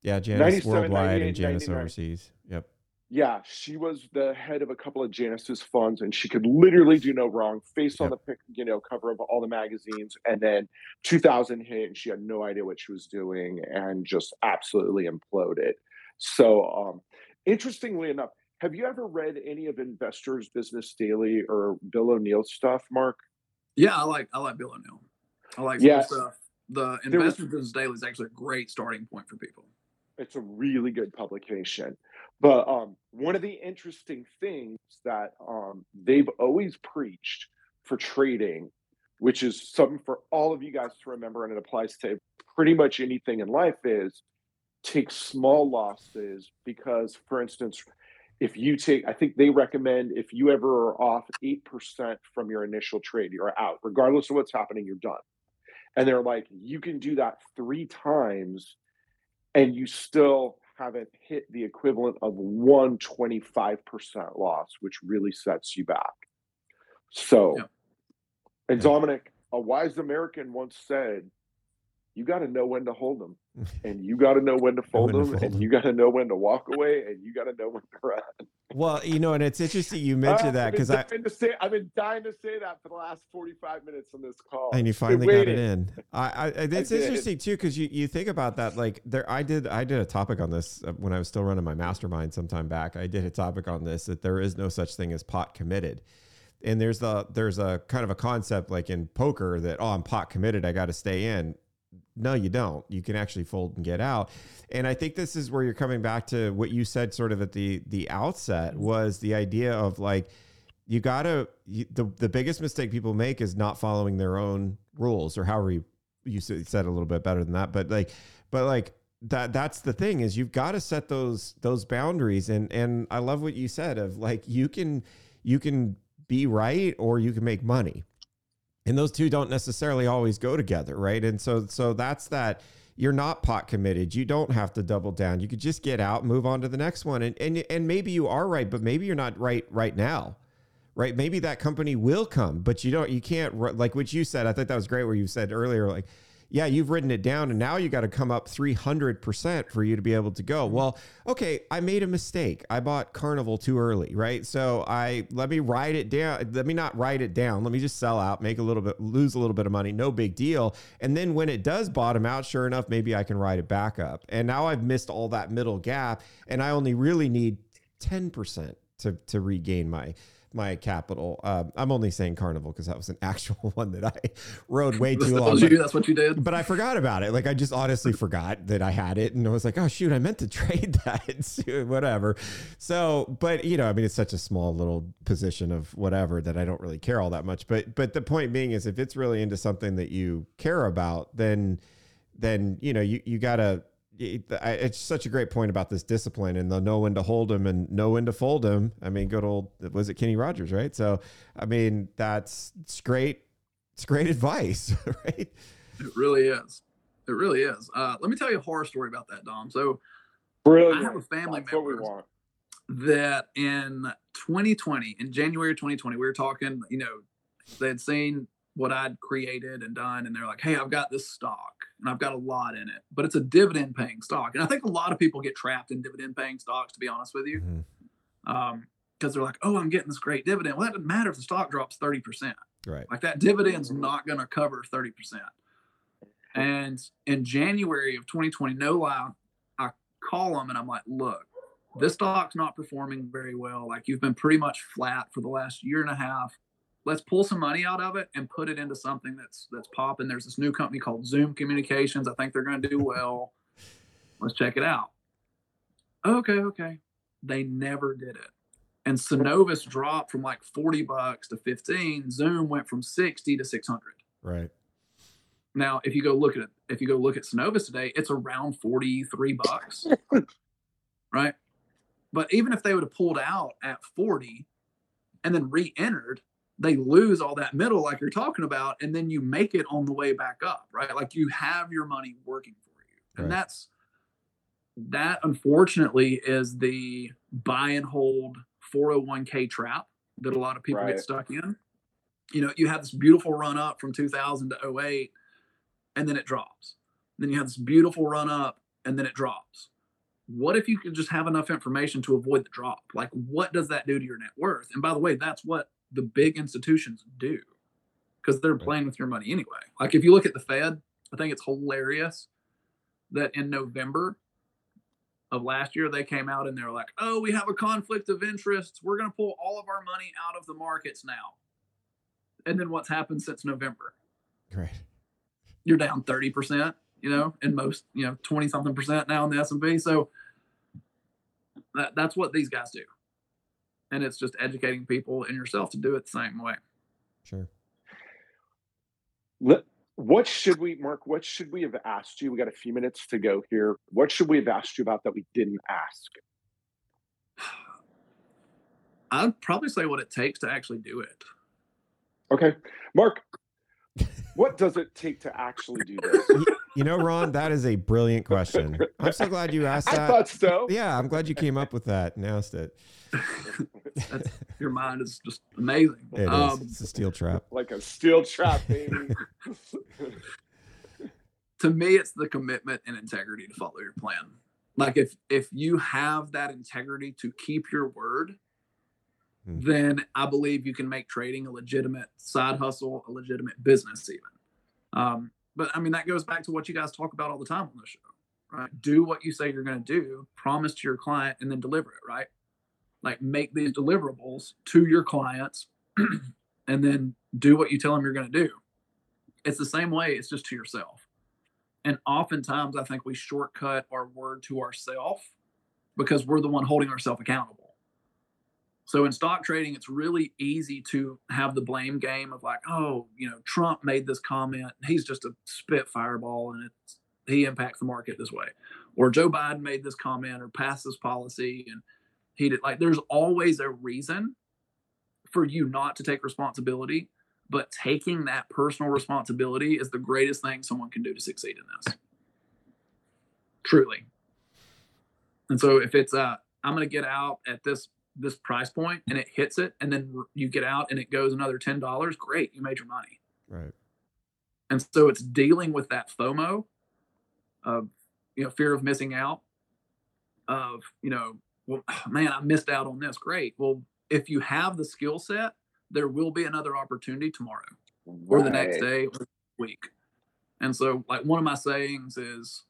Yeah, Janus Worldwide 98, and Janus Overseas. Yep. Yeah, she was the head of a couple of Janus's funds, and she could literally do no wrong. Face on the pic, you know cover of all the magazines, and then 2000 hit, and she had no idea what she was doing, and just absolutely imploded. So, um, interestingly enough, have you ever read any of Investors Business Daily or Bill O'Neil stuff, Mark? Yeah, I like I like Bill O'Neil. I like Yes. stuff. The Investors Business Daily is actually a great starting point for people. it's a really good publication. But um, one of the interesting things that um, they've always preached for trading, which is something for all of you guys to remember, and it applies to pretty much anything in life, is take small losses because, for instance, if you take, I think they recommend if you ever are off 8% from your initial trade, you're out. Regardless of what's happening, you're done. And they're like, you can do that three times and you still haven't hit the equivalent of one 25% loss, which really sets you back. So, Yeah. and. Dominic, a wise American once said, you got to know when to hold them and you got to know when to fold when to them fold and you got to know when to walk away and you got to know when to run. Well, you know, and it's interesting you Uh, mentioned that I've been because I dying to say, I've been dying to say that for the last 45 minutes on this call. and you finally got it in. I, I it's interesting too because you you think about that like there I did I did a topic on this uh, when I was still running my mastermind sometime back. I did a topic on this that there is no such thing as pot committed. And there's the there's a kind of a concept like in poker that oh I'm pot committed I got to stay in. No, you don't. You can actually fold and get out. And I think this is where you're coming back to what you said sort of at the the outset mm-hmm. was the idea of like you gotta you, the the biggest mistake people make is not following their own rules or however you you said said a little bit better than that but like but like that that's the thing is you've got to set those those boundaries and and I love what you said of like you can you can be right or you can make money and those two don't necessarily always go together right? And so so that's that you're not pot committed. You don't have to double down. You could just get out move on to the next one. And and, and maybe you are right but maybe you're not right right now right? Maybe that company will come but you don't you can't like what you said i thought that was great where you said earlier like yeah you've written it down and now you got to come up 300% for you to be able to go. Mm-hmm. Well okay i made a mistake. I bought carnival too early right? So i let me write it down let me not write it down let me just sell out make a little bit lose a little bit of money no big deal. And then when it does bottom out sure enough maybe i can write it back up. And now i've missed all that middle gap and i only really need 10% to to regain my my capital. Uh, I'm only saying Carnival because that was an actual one that I rode way too long. was but- that's what you did. but I forgot about it. Like I just honestly forgot that I had it, and I was like, "Oh shoot, I meant to trade that." Whatever. So, but you know, I mean, it's such a small little position of whatever that I don't really care all that much. But but the point being is, if it's really into something that you care about, then then you know you you gotta. It- I- It's such a great point about this discipline and the know when to hold them and know when to fold them. I mean, good old was it Kenny Rogers, right? So, I mean, that's it's great. It's great advice, right? It really is. It really is. Uh, let me tell you a horror story about that, Dom. So Brilliant. I have a family That's what we member want. that in 2020, in January 2020, we were talking, you know, they had seen what I'd created and done, and they're like, hey, I've got this stock and I've got a lot in it, but it's a dividend paying stock. And I think a lot of people get trapped in dividend paying stocks, to be honest with you, Mhm. um, because they're like, oh, I'm getting this great dividend. Well, that doesn't matter if the stock drops 30%. Right. Like that dividend's not going to cover 30%. And in January of 2020, no lie, I call them and I'm like, look, this stock's not performing very well. Like you've been pretty much flat for the last year and a half. Let's pull some money out of it and put it into something that's that's popping. There's this new company called Zoom Communications. I think they're going to do well. Let's check it out. Okay, okay. They never did it. And Synovus dropped from like 40 bucks to 15. Zoom went from 60 to 600. Right. Now, if you go look at it, if you go look at Synovus today, it's around 43 bucks. right? But even if they would have pulled out at 40 and then re-entered, they lose all that middle like you're talking about, and then you make it on the way back up, right? Like you have your money working for you. And Right. that's that unfortunately is the buy and hold 401k trap that a lot of people Right. get stuck in. You know, you have this beautiful run up from 2000 to 08 and then it drops. Then you have this beautiful run up and then it drops. What if you could just have enough information to avoid the drop? Like, what does that do to your net worth? And by the way, that's what the big institutions do because they're playing with your money anyway. Like, if you look at the Fed, I think it's hilarious that in November of last year, they came out and they're like, oh, we have a conflict of interest. We're going to pull all of our money out of the markets now. And then what's happened since November? Right. you're down 30%, you know, and most, you know, 20 something percent now in the S&P. So that, that's what these guys do. And it's just educating people and yourself to do it the same way. Sure. Let- What should we, Mark? What should we have asked you? We got a few minutes to go here. What should we have asked you about that we didn't ask? I'd probably say what it takes to actually do it. Okay, Mark. What does it take to actually do this? You know, Ron, that is a brilliant question. I'm so glad you asked that. I thought so. Yeah, I'm glad you came up with that and asked it. Your mind is just amazing. It is. Um, It's a steel trap. like a steel trap, baby. to me it's the commitment and integrity to follow your plan like if if you have that integrity to keep your word Hmm. then i believe you can make trading a legitimate side hustle a legitimate business even um, but i mean that goes back to what you guys talk about all the time on the show right? Do what you say you're going to do promise to your client and then deliver it right? Like make these deliverables to your clients and then do what you tell them you're going to do. It's the same way it's just to yourself. And oftentimes I think we shortcut our word to ourselves because we're the one holding ourselves accountable. So in stock trading, it's really easy to have the blame game of like, oh, you know, Trump made this comment. He's just a spit fireball and it's he impacts the market this way. Or Joe Biden made this comment or passed this policy and he did like there's always a reason for you not to take responsibility but taking that personal responsibility is the greatest thing someone can do to succeed in this truly and so if it's uh i'm going to get out at this this price point and it hits it and then you get out and it goes another $10 great you made your money Right. and so it's dealing with that fomo of you know fear of missing out of you know well man i missed out on this great well if you have the skill set there will be another opportunity tomorrow or the next day or week. And so, like one of my sayings is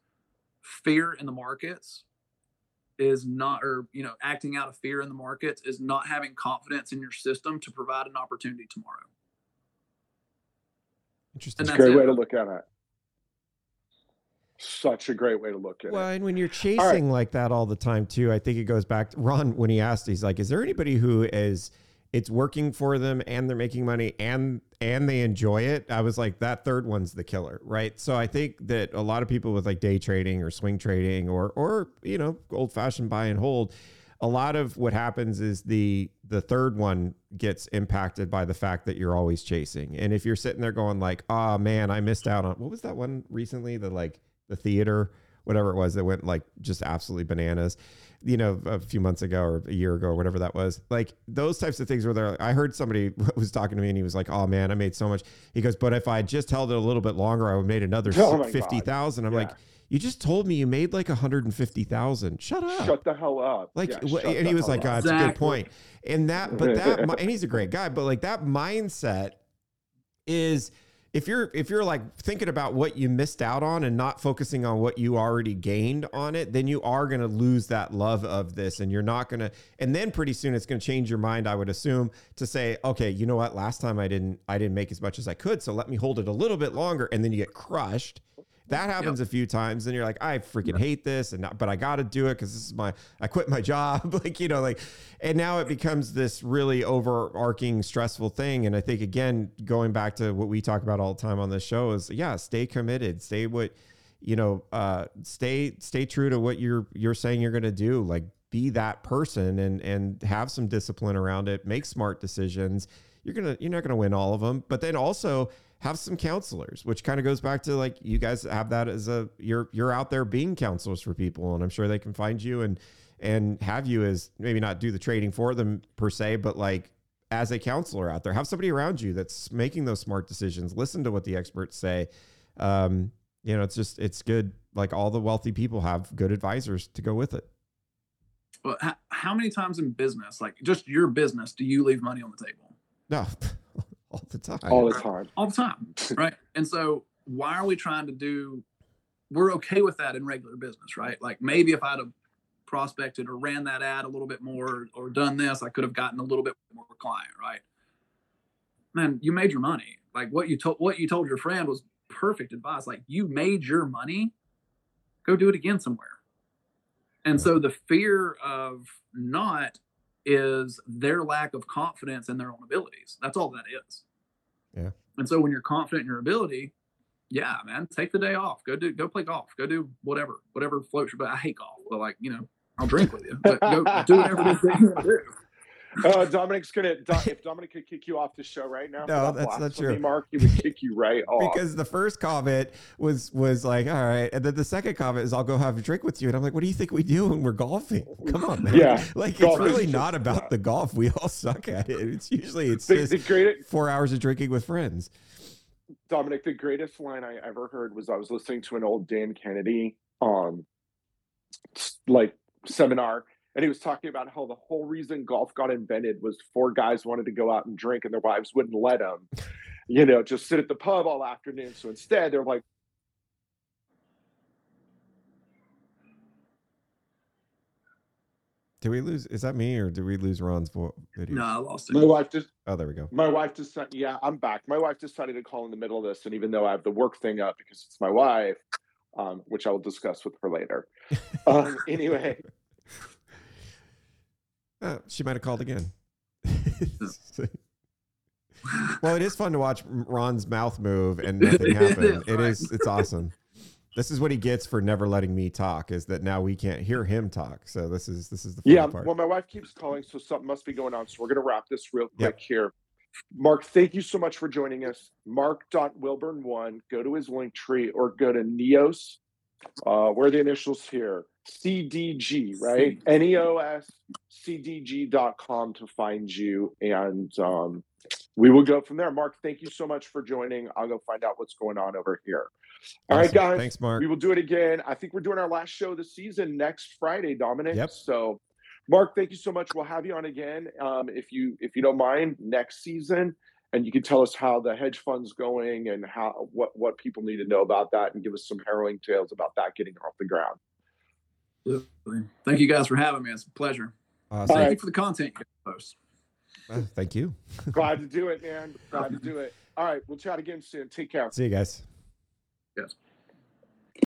fear in the markets is not or you know acting out of fear in the markets is not having confidence in your system to provide an opportunity tomorrow Interesting. It's a great way to look at it. Such a great way to look at well, it. Well, and when you're chasing like that all the time too, I think it goes back to Ron when he asked, he's like, "Is there anybody who is it's working for them and they're making money and and they enjoy it?" I was like, that third one's the killer, right? So I think that a lot of people with like day trading or swing trading or or you know old fashioned buy and hold, a lot of what happens is the the third one gets impacted by the fact that you're always chasing. And if you're sitting there going like, "Oh man, I missed out on what was that one recently? The like the theater, whatever it was that went like just absolutely bananas, you know, a few months ago or a year ago or whatever that was. Like those types of things where they're, I heard somebody was talking to me and he was like, "Oh man, I made so much." He goes, "But if I just held it a little bit longer, I would have made another Oh my fifty thousand. I'm Yeah. like, "You just told me you made like a hundred and fifty thousand. Shut up." Shut the hell up. Like, Yeah, wh- and he was like. "God, it's a good point." And that, but that, and he's a great guy. But like that mindset is if you're if you're like thinking about what you missed out on and not focusing on what you already gained on it, then you are going to lose that love of this, and you're not going to. And then pretty soon it's going to change your mind, I would assume, to say, okay, you know what? Last time I didn't I didn't make as much as I could, so let me hold it a little bit longer, and then you get crushed. That happens a few times, and you're like, I freaking hate this, and not, but I got to do it because this is my I quit my job, like you know, like, and now it becomes this really overarching stressful thing. And I think again, going back to what we talk about all the time on this show is, yeah, stay committed, stay what, you know, uh, stay stay true to what you're you're saying you're going to do, like be that person and and have some discipline around it, make smart decisions. You're gonna you're not gonna win all of them, but then also have some counselors, which kind of goes back to like you guys have that as a you're you're out there being counselors for people, and I'm sure they can find you and and have you as maybe not do the trading for them per se, but like as a counselor out there, have somebody around you that's making those smart decisions. Listen to what the experts say. Um, you know, it's just it's good. Like all the wealthy people have good advisors to go with it. But how, how many times in business, like just your business, do you leave money on the table? No, all the time. all the time. All the time, right? And so why are we trying to do? We're okay with that in regular business, right? Like maybe if I'd have prospected or ran that ad a little bit more or done this, I could have gotten a little bit more client, right? Man, you made your money. Like what you told what you told your friend was perfect advice. Like you made your money, go do it again somewhere. And so the fear of not is their lack of confidence in their own abilities. That's all that is. Yeah. And so when you're confident in your ability, yeah, man, take the day off. Go do go play golf. Go do whatever, whatever floats your boat. I hate golf, but like, you know, I'll drink with you. But go do whatever it is that you want to do. Uh, Dominic's gonna. If Dominic could kick you off the show right now, No, that that's not true. Mark, he would kick you right off. because the first comment was was like, all right, and then the second comment is, I'll go have a drink with you, and I'm like, what do you think we do when we're golfing? Come on, man. Yeah, like golf it's really not about the golf. We all suck at it. It's usually it's the, just the greatest four hours of drinking with friends. Dominic, the greatest line I ever heard was I was listening to an old Dan Kennedy um like seminar and he was talking about how the whole reason golf got invented was four guys wanted to go out and drink and their wives wouldn't let them you know just sit at the pub all afternoon so instead they're like Did we lose? Is that me or did we lose Ron's vo- video? No, I lost it. my wife just Oh, there we go. my wife just yeah i'm back my wife decided to call in the middle of this and even though i have the work thing up because it's my wife um, which i will discuss with her later um, anyway Oh, she might have called again. well, it is fun to watch Ron's mouth move and nothing It happen. is, It right. is. It's awesome. This is what he gets for never letting me talk. Is that now we can't hear him talk? So this is this is the Yeah, part. well, my wife keeps calling, so something must be going on. So we're going to wrap this real Yep. quick here. Mark, thank you so much for joining us. Mark.wilburn1, go to his link tree or go to Neos. Uh, where are the initials here? CDG, right? N E O S CDG.com to find you. And um, we will go from there. Mark, thank you so much for joining. I'll go find out what's going on over here. All right, Awesome. guys. Thanks, Mark. We will do it again. I think we're doing our last show of the season next Friday, Dominic. Yep. So, Mark, thank you so much. We'll have you on again, um, if you if you don't mind, next season, and you can tell us how the hedge fund's going and how what what people need to know about that, and give us some harrowing tales about that getting off the ground. Absolutely. Thank you guys for having me. It's a pleasure. Uh, Thank right. you for the content you guys post. uh, thank you. Glad to do it, man. Glad to do it. All right, we'll chat again soon. Take care. See you guys. Yes.